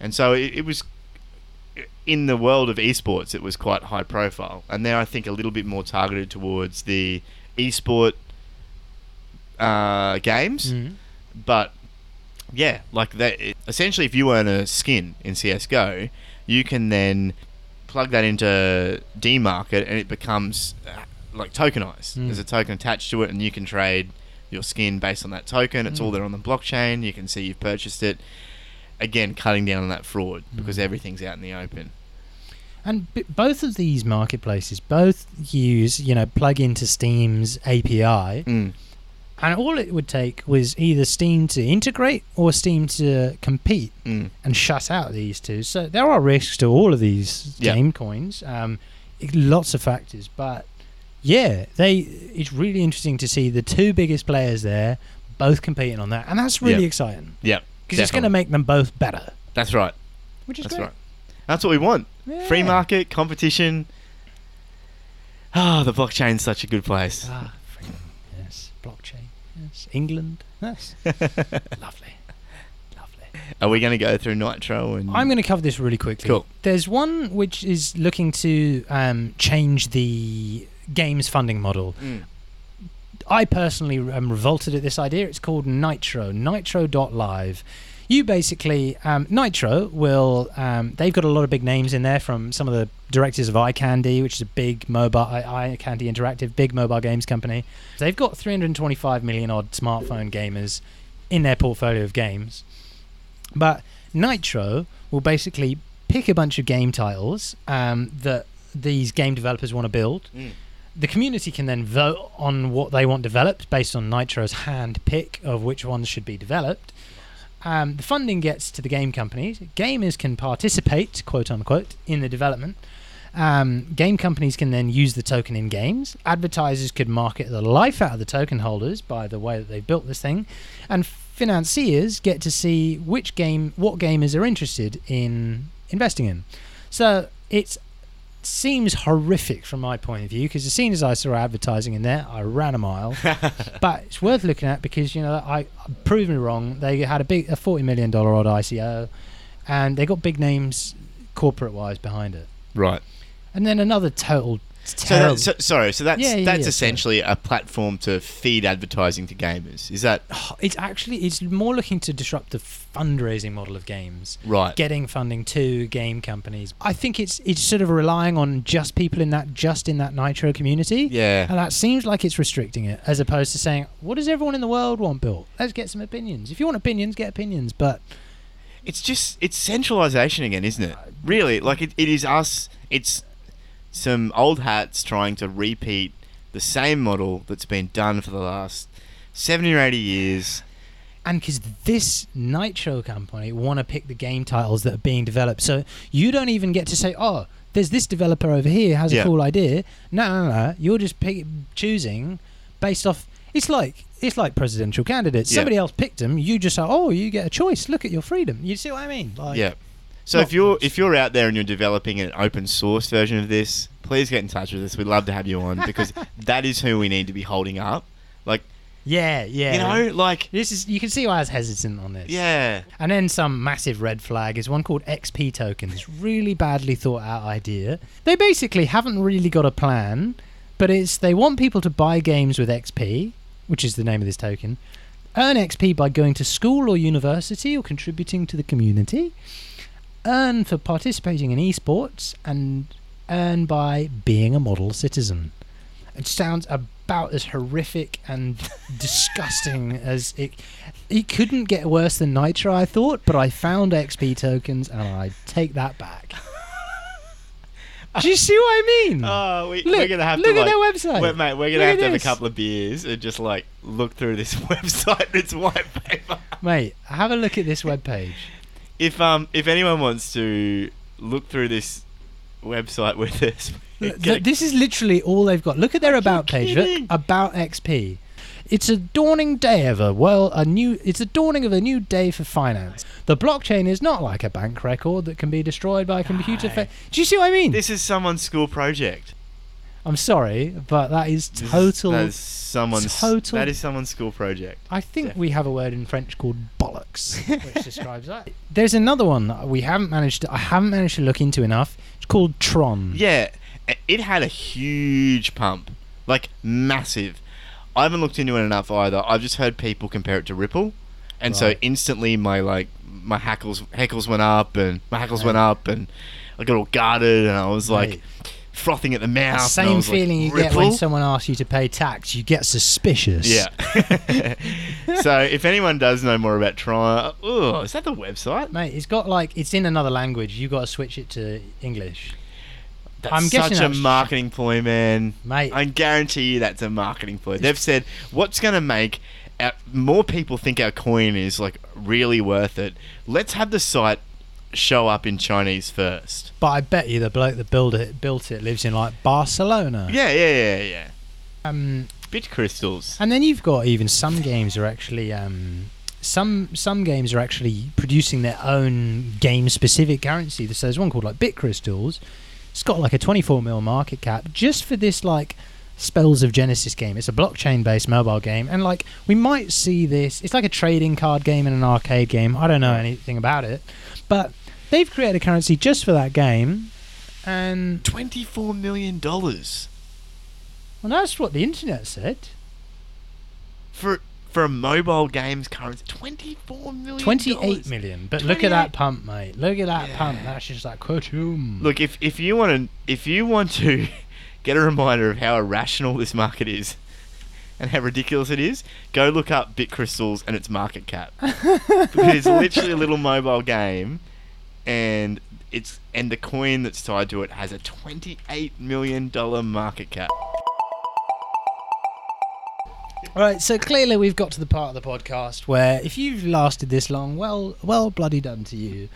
and so it, it was in the world of esports, it was quite high profile, and they're I think a little bit more targeted towards the esport uh, games. Mhm. But yeah, like that. It, essentially, if you earn a skin in CS:GO, you can then plug that into D Market, and it becomes uh, like tokenized. Mm. There's a token attached to it, and you can trade your skin based on that token. It's all Mm. there on the blockchain. You can see you've purchased it. Again, cutting down on that fraud because Mm. everything's out in the open. And b- both of these marketplaces both use, you know, plug into Steam's API. And all it would take was either Steam to integrate or Steam to compete Mm. and shut out these two. So there are risks to all of these Yeah. game coins. Um, it- lots of factors, but yeah, they. It's really interesting to see the two biggest players there both competing on that, and that's really Yeah. exciting Yeah, because it's going to make them both better, That's right. which is That's great. right. That's what we want. Free market, competition. Ah, the blockchain's such a good place. Ah, freedom. Yes, blockchain. Yes, England. Yes, (laughs) lovely. Lovely. Are we going to go through Nitro and I'm going to cover this really quickly. Cool. There's one which is looking to um, change the games funding model. Mm. I personally am revolted at this idea. It's called Nitro, nitro.live. You basically, um, Nitro will, um, they've got a lot of big names in there from some of the directors of iCandy, which is a big mobile, I- iCandy Interactive, big mobile games company. They've got 325 million odd smartphone gamers in their portfolio of games. But Nitro will basically pick a bunch of game titles um, that these game developers want to build. Mm. The community can then vote on what they want developed based on Nitro's hand pick of which ones should be developed. Um, the funding gets to the game companies. Gamers can participate, quote unquote, in the development. Um, game companies can then use the token in games. Advertisers could market the life out of the token holders by the way that they built this thing, and financiers get to see which game, what gamers are interested in investing in. So it seems horrific from my point of view because as soon as I saw advertising in there, I ran a mile. (laughs) but it's worth looking at because you know I proved me wrong. They had a big, a forty million dollar odd ICO, and they got big names corporate wise behind it. Right. And then another total. So, terrible- that, so sorry. So that's Yeah, yeah, that's yeah, essentially a platform to feed advertising to gamers. Is that (sighs) It's actually it's more looking to disrupt the fundraising model of games. Right. Getting funding to game companies. I think it's it's sort of relying on just people in that just in that Nitro community. Yeah. And that seems like it's restricting it as opposed to saying, what does everyone in the world want built? Let's get some opinions. If you want opinions, get opinions. But It's just it's centralization again, isn't it? Really, like it, it is us. It's some old hats trying to repeat the same model that's been done for the last seventy or eighty years. and because this Nitro company want to pick the game titles that are being developed, so you don't even get to say, "Oh, there's this developer over here has Yeah. a cool idea." No, no, no. You're just pick, choosing based off. It's like it's like presidential candidates. Yeah. Somebody else picked them. You just say, "Oh, you get a choice. Look at your freedom." You see what I mean? Like, yeah. So if you're if you're out there and you're developing an open source version of this, please get in touch with us. We'd love to have you on (laughs) because that is who we need to be holding up. Like yeah, yeah. You know, like this is you can see why I was hesitant on this. Yeah. And then some massive red flag is one called XP tokens. Really badly thought out idea. They basically haven't really got a plan, but it's they want people to buy games with XP, which is the name of this token. Earn XP by going to school or university or contributing to the community. Earn for participating in esports and earn by being a model citizen. It sounds about as horrific and (laughs) disgusting as it. It couldn't get worse than Nitro, I thought, but I found XP tokens and I take that back. Do you see what I mean? Oh, we, Look- we're gonna have look to at like, their website. Wait, mate, we're gonna have to have a couple of beers and just like look through this (laughs) website. It's white paper. Mate, have a look at this webpage. If um if anyone wants to look through this website with us, (laughs) th- this is literally all they've got. Look at their about page. Look, about XP. It's a dawning day of a well, a new. It's a dawning of a new day for finance. The blockchain is not like a bank record that can be destroyed by a computer. Fa- Do you see what I mean? this is someone's school project. I'm sorry, but that is total. That is someone's. total- That is someone's school project. I think we have a word in French called bollocks, (laughs) which describes that. There's another one that we haven't managed. To, I haven't managed to look into enough. It's called Tron. Yeah, it had a huge pump, like massive. I haven't looked into it enough either. I've just heard people compare it to Ripple, and so instantly my like my hackles heckles went up and my hackles went up and I got all guarded and I was like Right. Frothing at the mouth. Same was like, feeling you get when someone asks you to pay tax. You get suspicious. Yeah. (laughs) so if anyone does know more about Tron, oh, is that the website? Mate, it's got like it's in another language. You got to switch it to English. That's I'm such a marketing ploy, man. Mate. I guarantee you that's a marketing ploy. They've said what's going to make our, more people think our coin is like really worth it. Let's have the site show up in Chinese first. But I bet you the bloke that built it built it lives in like Barcelona. Yeah, yeah, yeah, yeah. Um, Bit crystals. and then you've got even some games are actually um, some some games are actually producing their own game specific currency. So there's one called like Bit Crystals. It's got like a 24 mil market cap just for this like Spells of Genesis game. It's a blockchain based mobile game, and like we might see this. It's like a trading card game and an arcade game. I don't know anything about it, but they've created a currency just for that game, and Twenty-four million dollars well, that's what the internet said. for for a mobile games currency. Twenty-four million. Twenty-eight million. But look at that pump, mate. Look at that pump. That's just like cartoon. Look, if if you want to if you want to (laughs) get a reminder of how irrational this market is and how ridiculous it is, go look up Bit Crystals and its market cap. (laughs) it's literally a little mobile game and it's and the coin that's tied to it has a twenty-eight million dollar market cap. All right, so clearly we've got to the part of the podcast where if you've lasted this long, well, well, bloody done to you.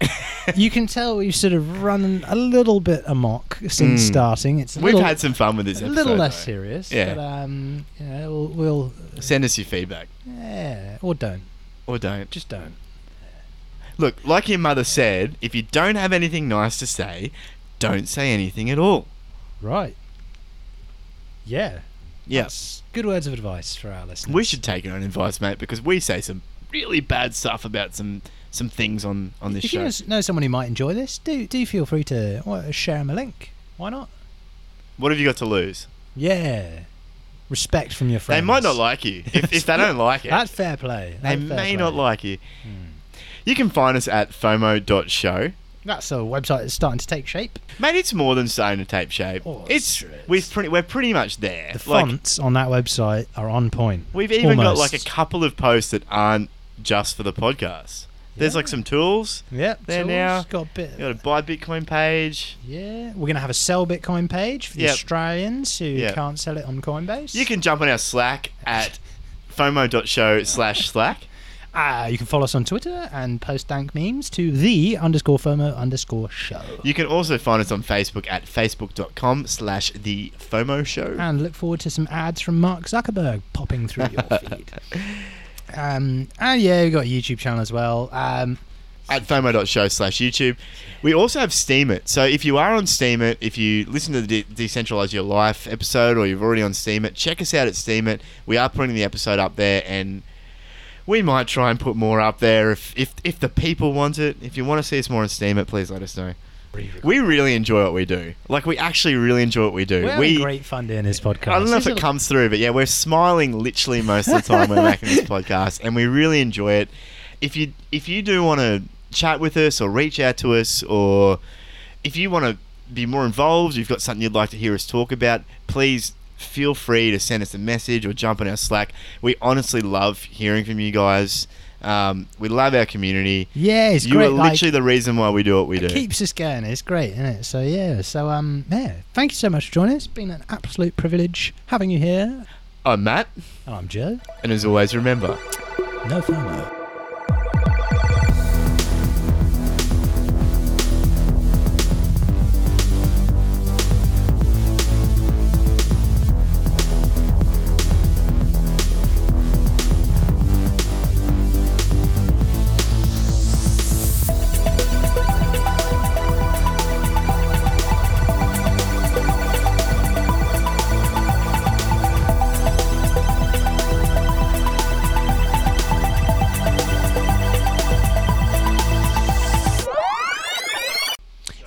(laughs) you can tell we've sort of run a little bit amok since Mm. starting. It's We've little, had some fun with this a episode. little less though. serious. Yeah. but um, you know, we'll, we'll Send us your feedback. yeah, or don't, Or don't. just don't. Look, like your mother said, if you don't have anything nice to say, don't say anything at all. Right. Yeah. Yes. Good words of advice for our listeners. We should take our own advice, mate, because we say some really bad stuff about some some things on on this if show. you know, know someone who might enjoy this, do do feel free to well, share them a link. Why not? What have you got to lose? Yeah. Respect from your friends. They might not like you. (laughs) If, if they don't like it, That's fair play. they fair may play. not like you. Hmm. You can find us at FOMO.show. That's a website that's starting to take shape. Mate, it's more than starting to take shape. Oh, it's we've pretty we're pretty much there. The Like, fonts on that website are on point. we've even got like a couple of posts that aren't just for the podcast. There's like some tools. Yep. there tools, now. Got a bit. You got a buy Bitcoin page. Yeah, we're gonna have a sell Bitcoin page for the Yep. Australians who Yep. can't sell it on Coinbase. You can jump on our Slack at FOMO.show slash Slack. Ah, you can follow us on Twitter and post dank memes to the underscore FOMO underscore show. You can also find us on Facebook at facebook.com slash the FOMO show. And look forward to some ads from Mark Zuckerberg popping through your (laughs) feed. Um, and yeah, we've got a YouTube channel as well. Um, at FOMO.show slash YouTube. We also have Steemit. So if you are on Steemit, if you listen to the De- Decentralize Your Life episode or you've already on Steemit, check us out at Steemit. We are putting the episode up there and we might try and put more up there if, if, if the people want it. If you want to see us more on Steemit, please let us know. We really enjoy what we do. Like, we actually really enjoy what we do. we're we, having great fun doing this podcast. I don't know if it it is- comes through, but yeah, we're smiling literally most of the time we're making this (laughs) podcast, and we really enjoy it. If you if you do want to chat with us or reach out to us, or if you want to be more involved, you've got something you'd like to hear us talk about, please feel free to send us a message or jump on our Slack. We honestly love hearing from you guys. Um, we love our community. Yeah, it's you great. You are like- literally the reason why we do what we do. It keeps us going. It's great, isn't it? So yeah. So um, yeah. Thank you so much for joining us. It's been an absolute privilege having you here. I'm Matt, And I'm Joe. and as always, remember. No FOMO.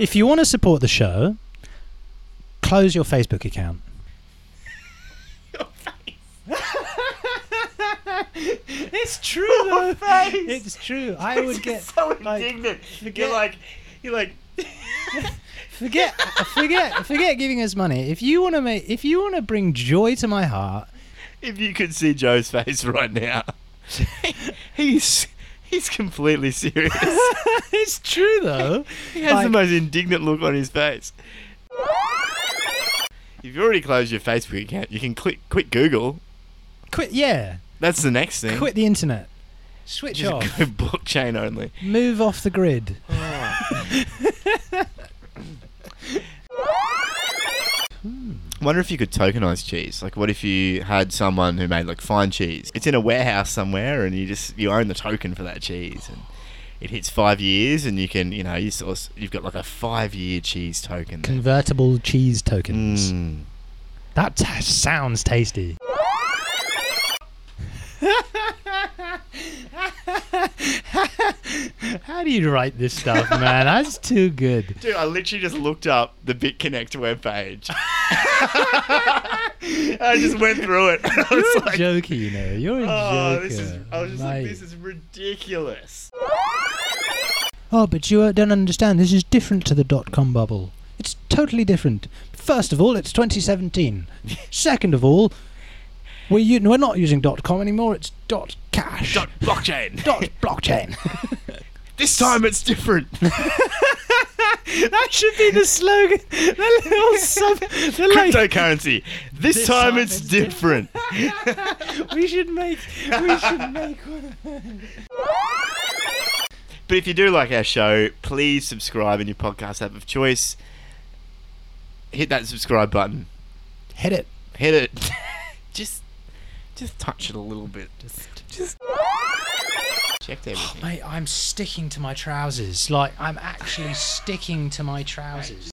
If you want to support the show, close your Facebook account. it's true though. It's true. I would get so like, indignant. forget- You're like, you're like, (laughs) forget forget forget giving us money. If you want to make if you want to bring joy to my heart, if you could see Joe's face right now, (laughs) he's he's completely serious. (laughs) it's true though. he has Like- the most indignant look on his face. If you've already closed your Facebook account, you can click quit Google. Quit yeah. That's the next thing. Quit the internet. Switch Just off. go blockchain only. Move off the grid. (laughs) Wonder if you could tokenize cheese. Like, what if you had someone who made like fine cheese? It's in a warehouse somewhere, and you just you own the token for that cheese, and it hits five years, and you can you know you sort of, you've got like a five year cheese token. there. Convertible cheese tokens. Mm. That t- sounds tasty. (laughs) How do you write this stuff, man? (laughs) That's too good. Dude, I literally just looked up the BitConnect webpage. (laughs) I just went through it. I You're was a joker, you know. You're a oh, joker. this is. I was just like, this is ridiculous. Oh, but you uh, don't understand. This is different to the dot com bubble. It's totally different. First of all, it's 2017. Second of all, we're, u- we're not using dot com anymore. It's dot cash. Dot blockchain. (laughs) Dot blockchain. (laughs) This time it's different. (laughs) that should be the slogan. The little sub. The like, Cryptocurrency. This, This time, time it's it's different. we should make. We should make one. But if you do like our show, please subscribe in your podcast app of choice. Hit that subscribe button. Hit it. Hit it. just, just touch it a little bit. Just, just. Checked everything. Oh, mate, I'm sticking to my trousers. Like I'm actually sticking to my trousers.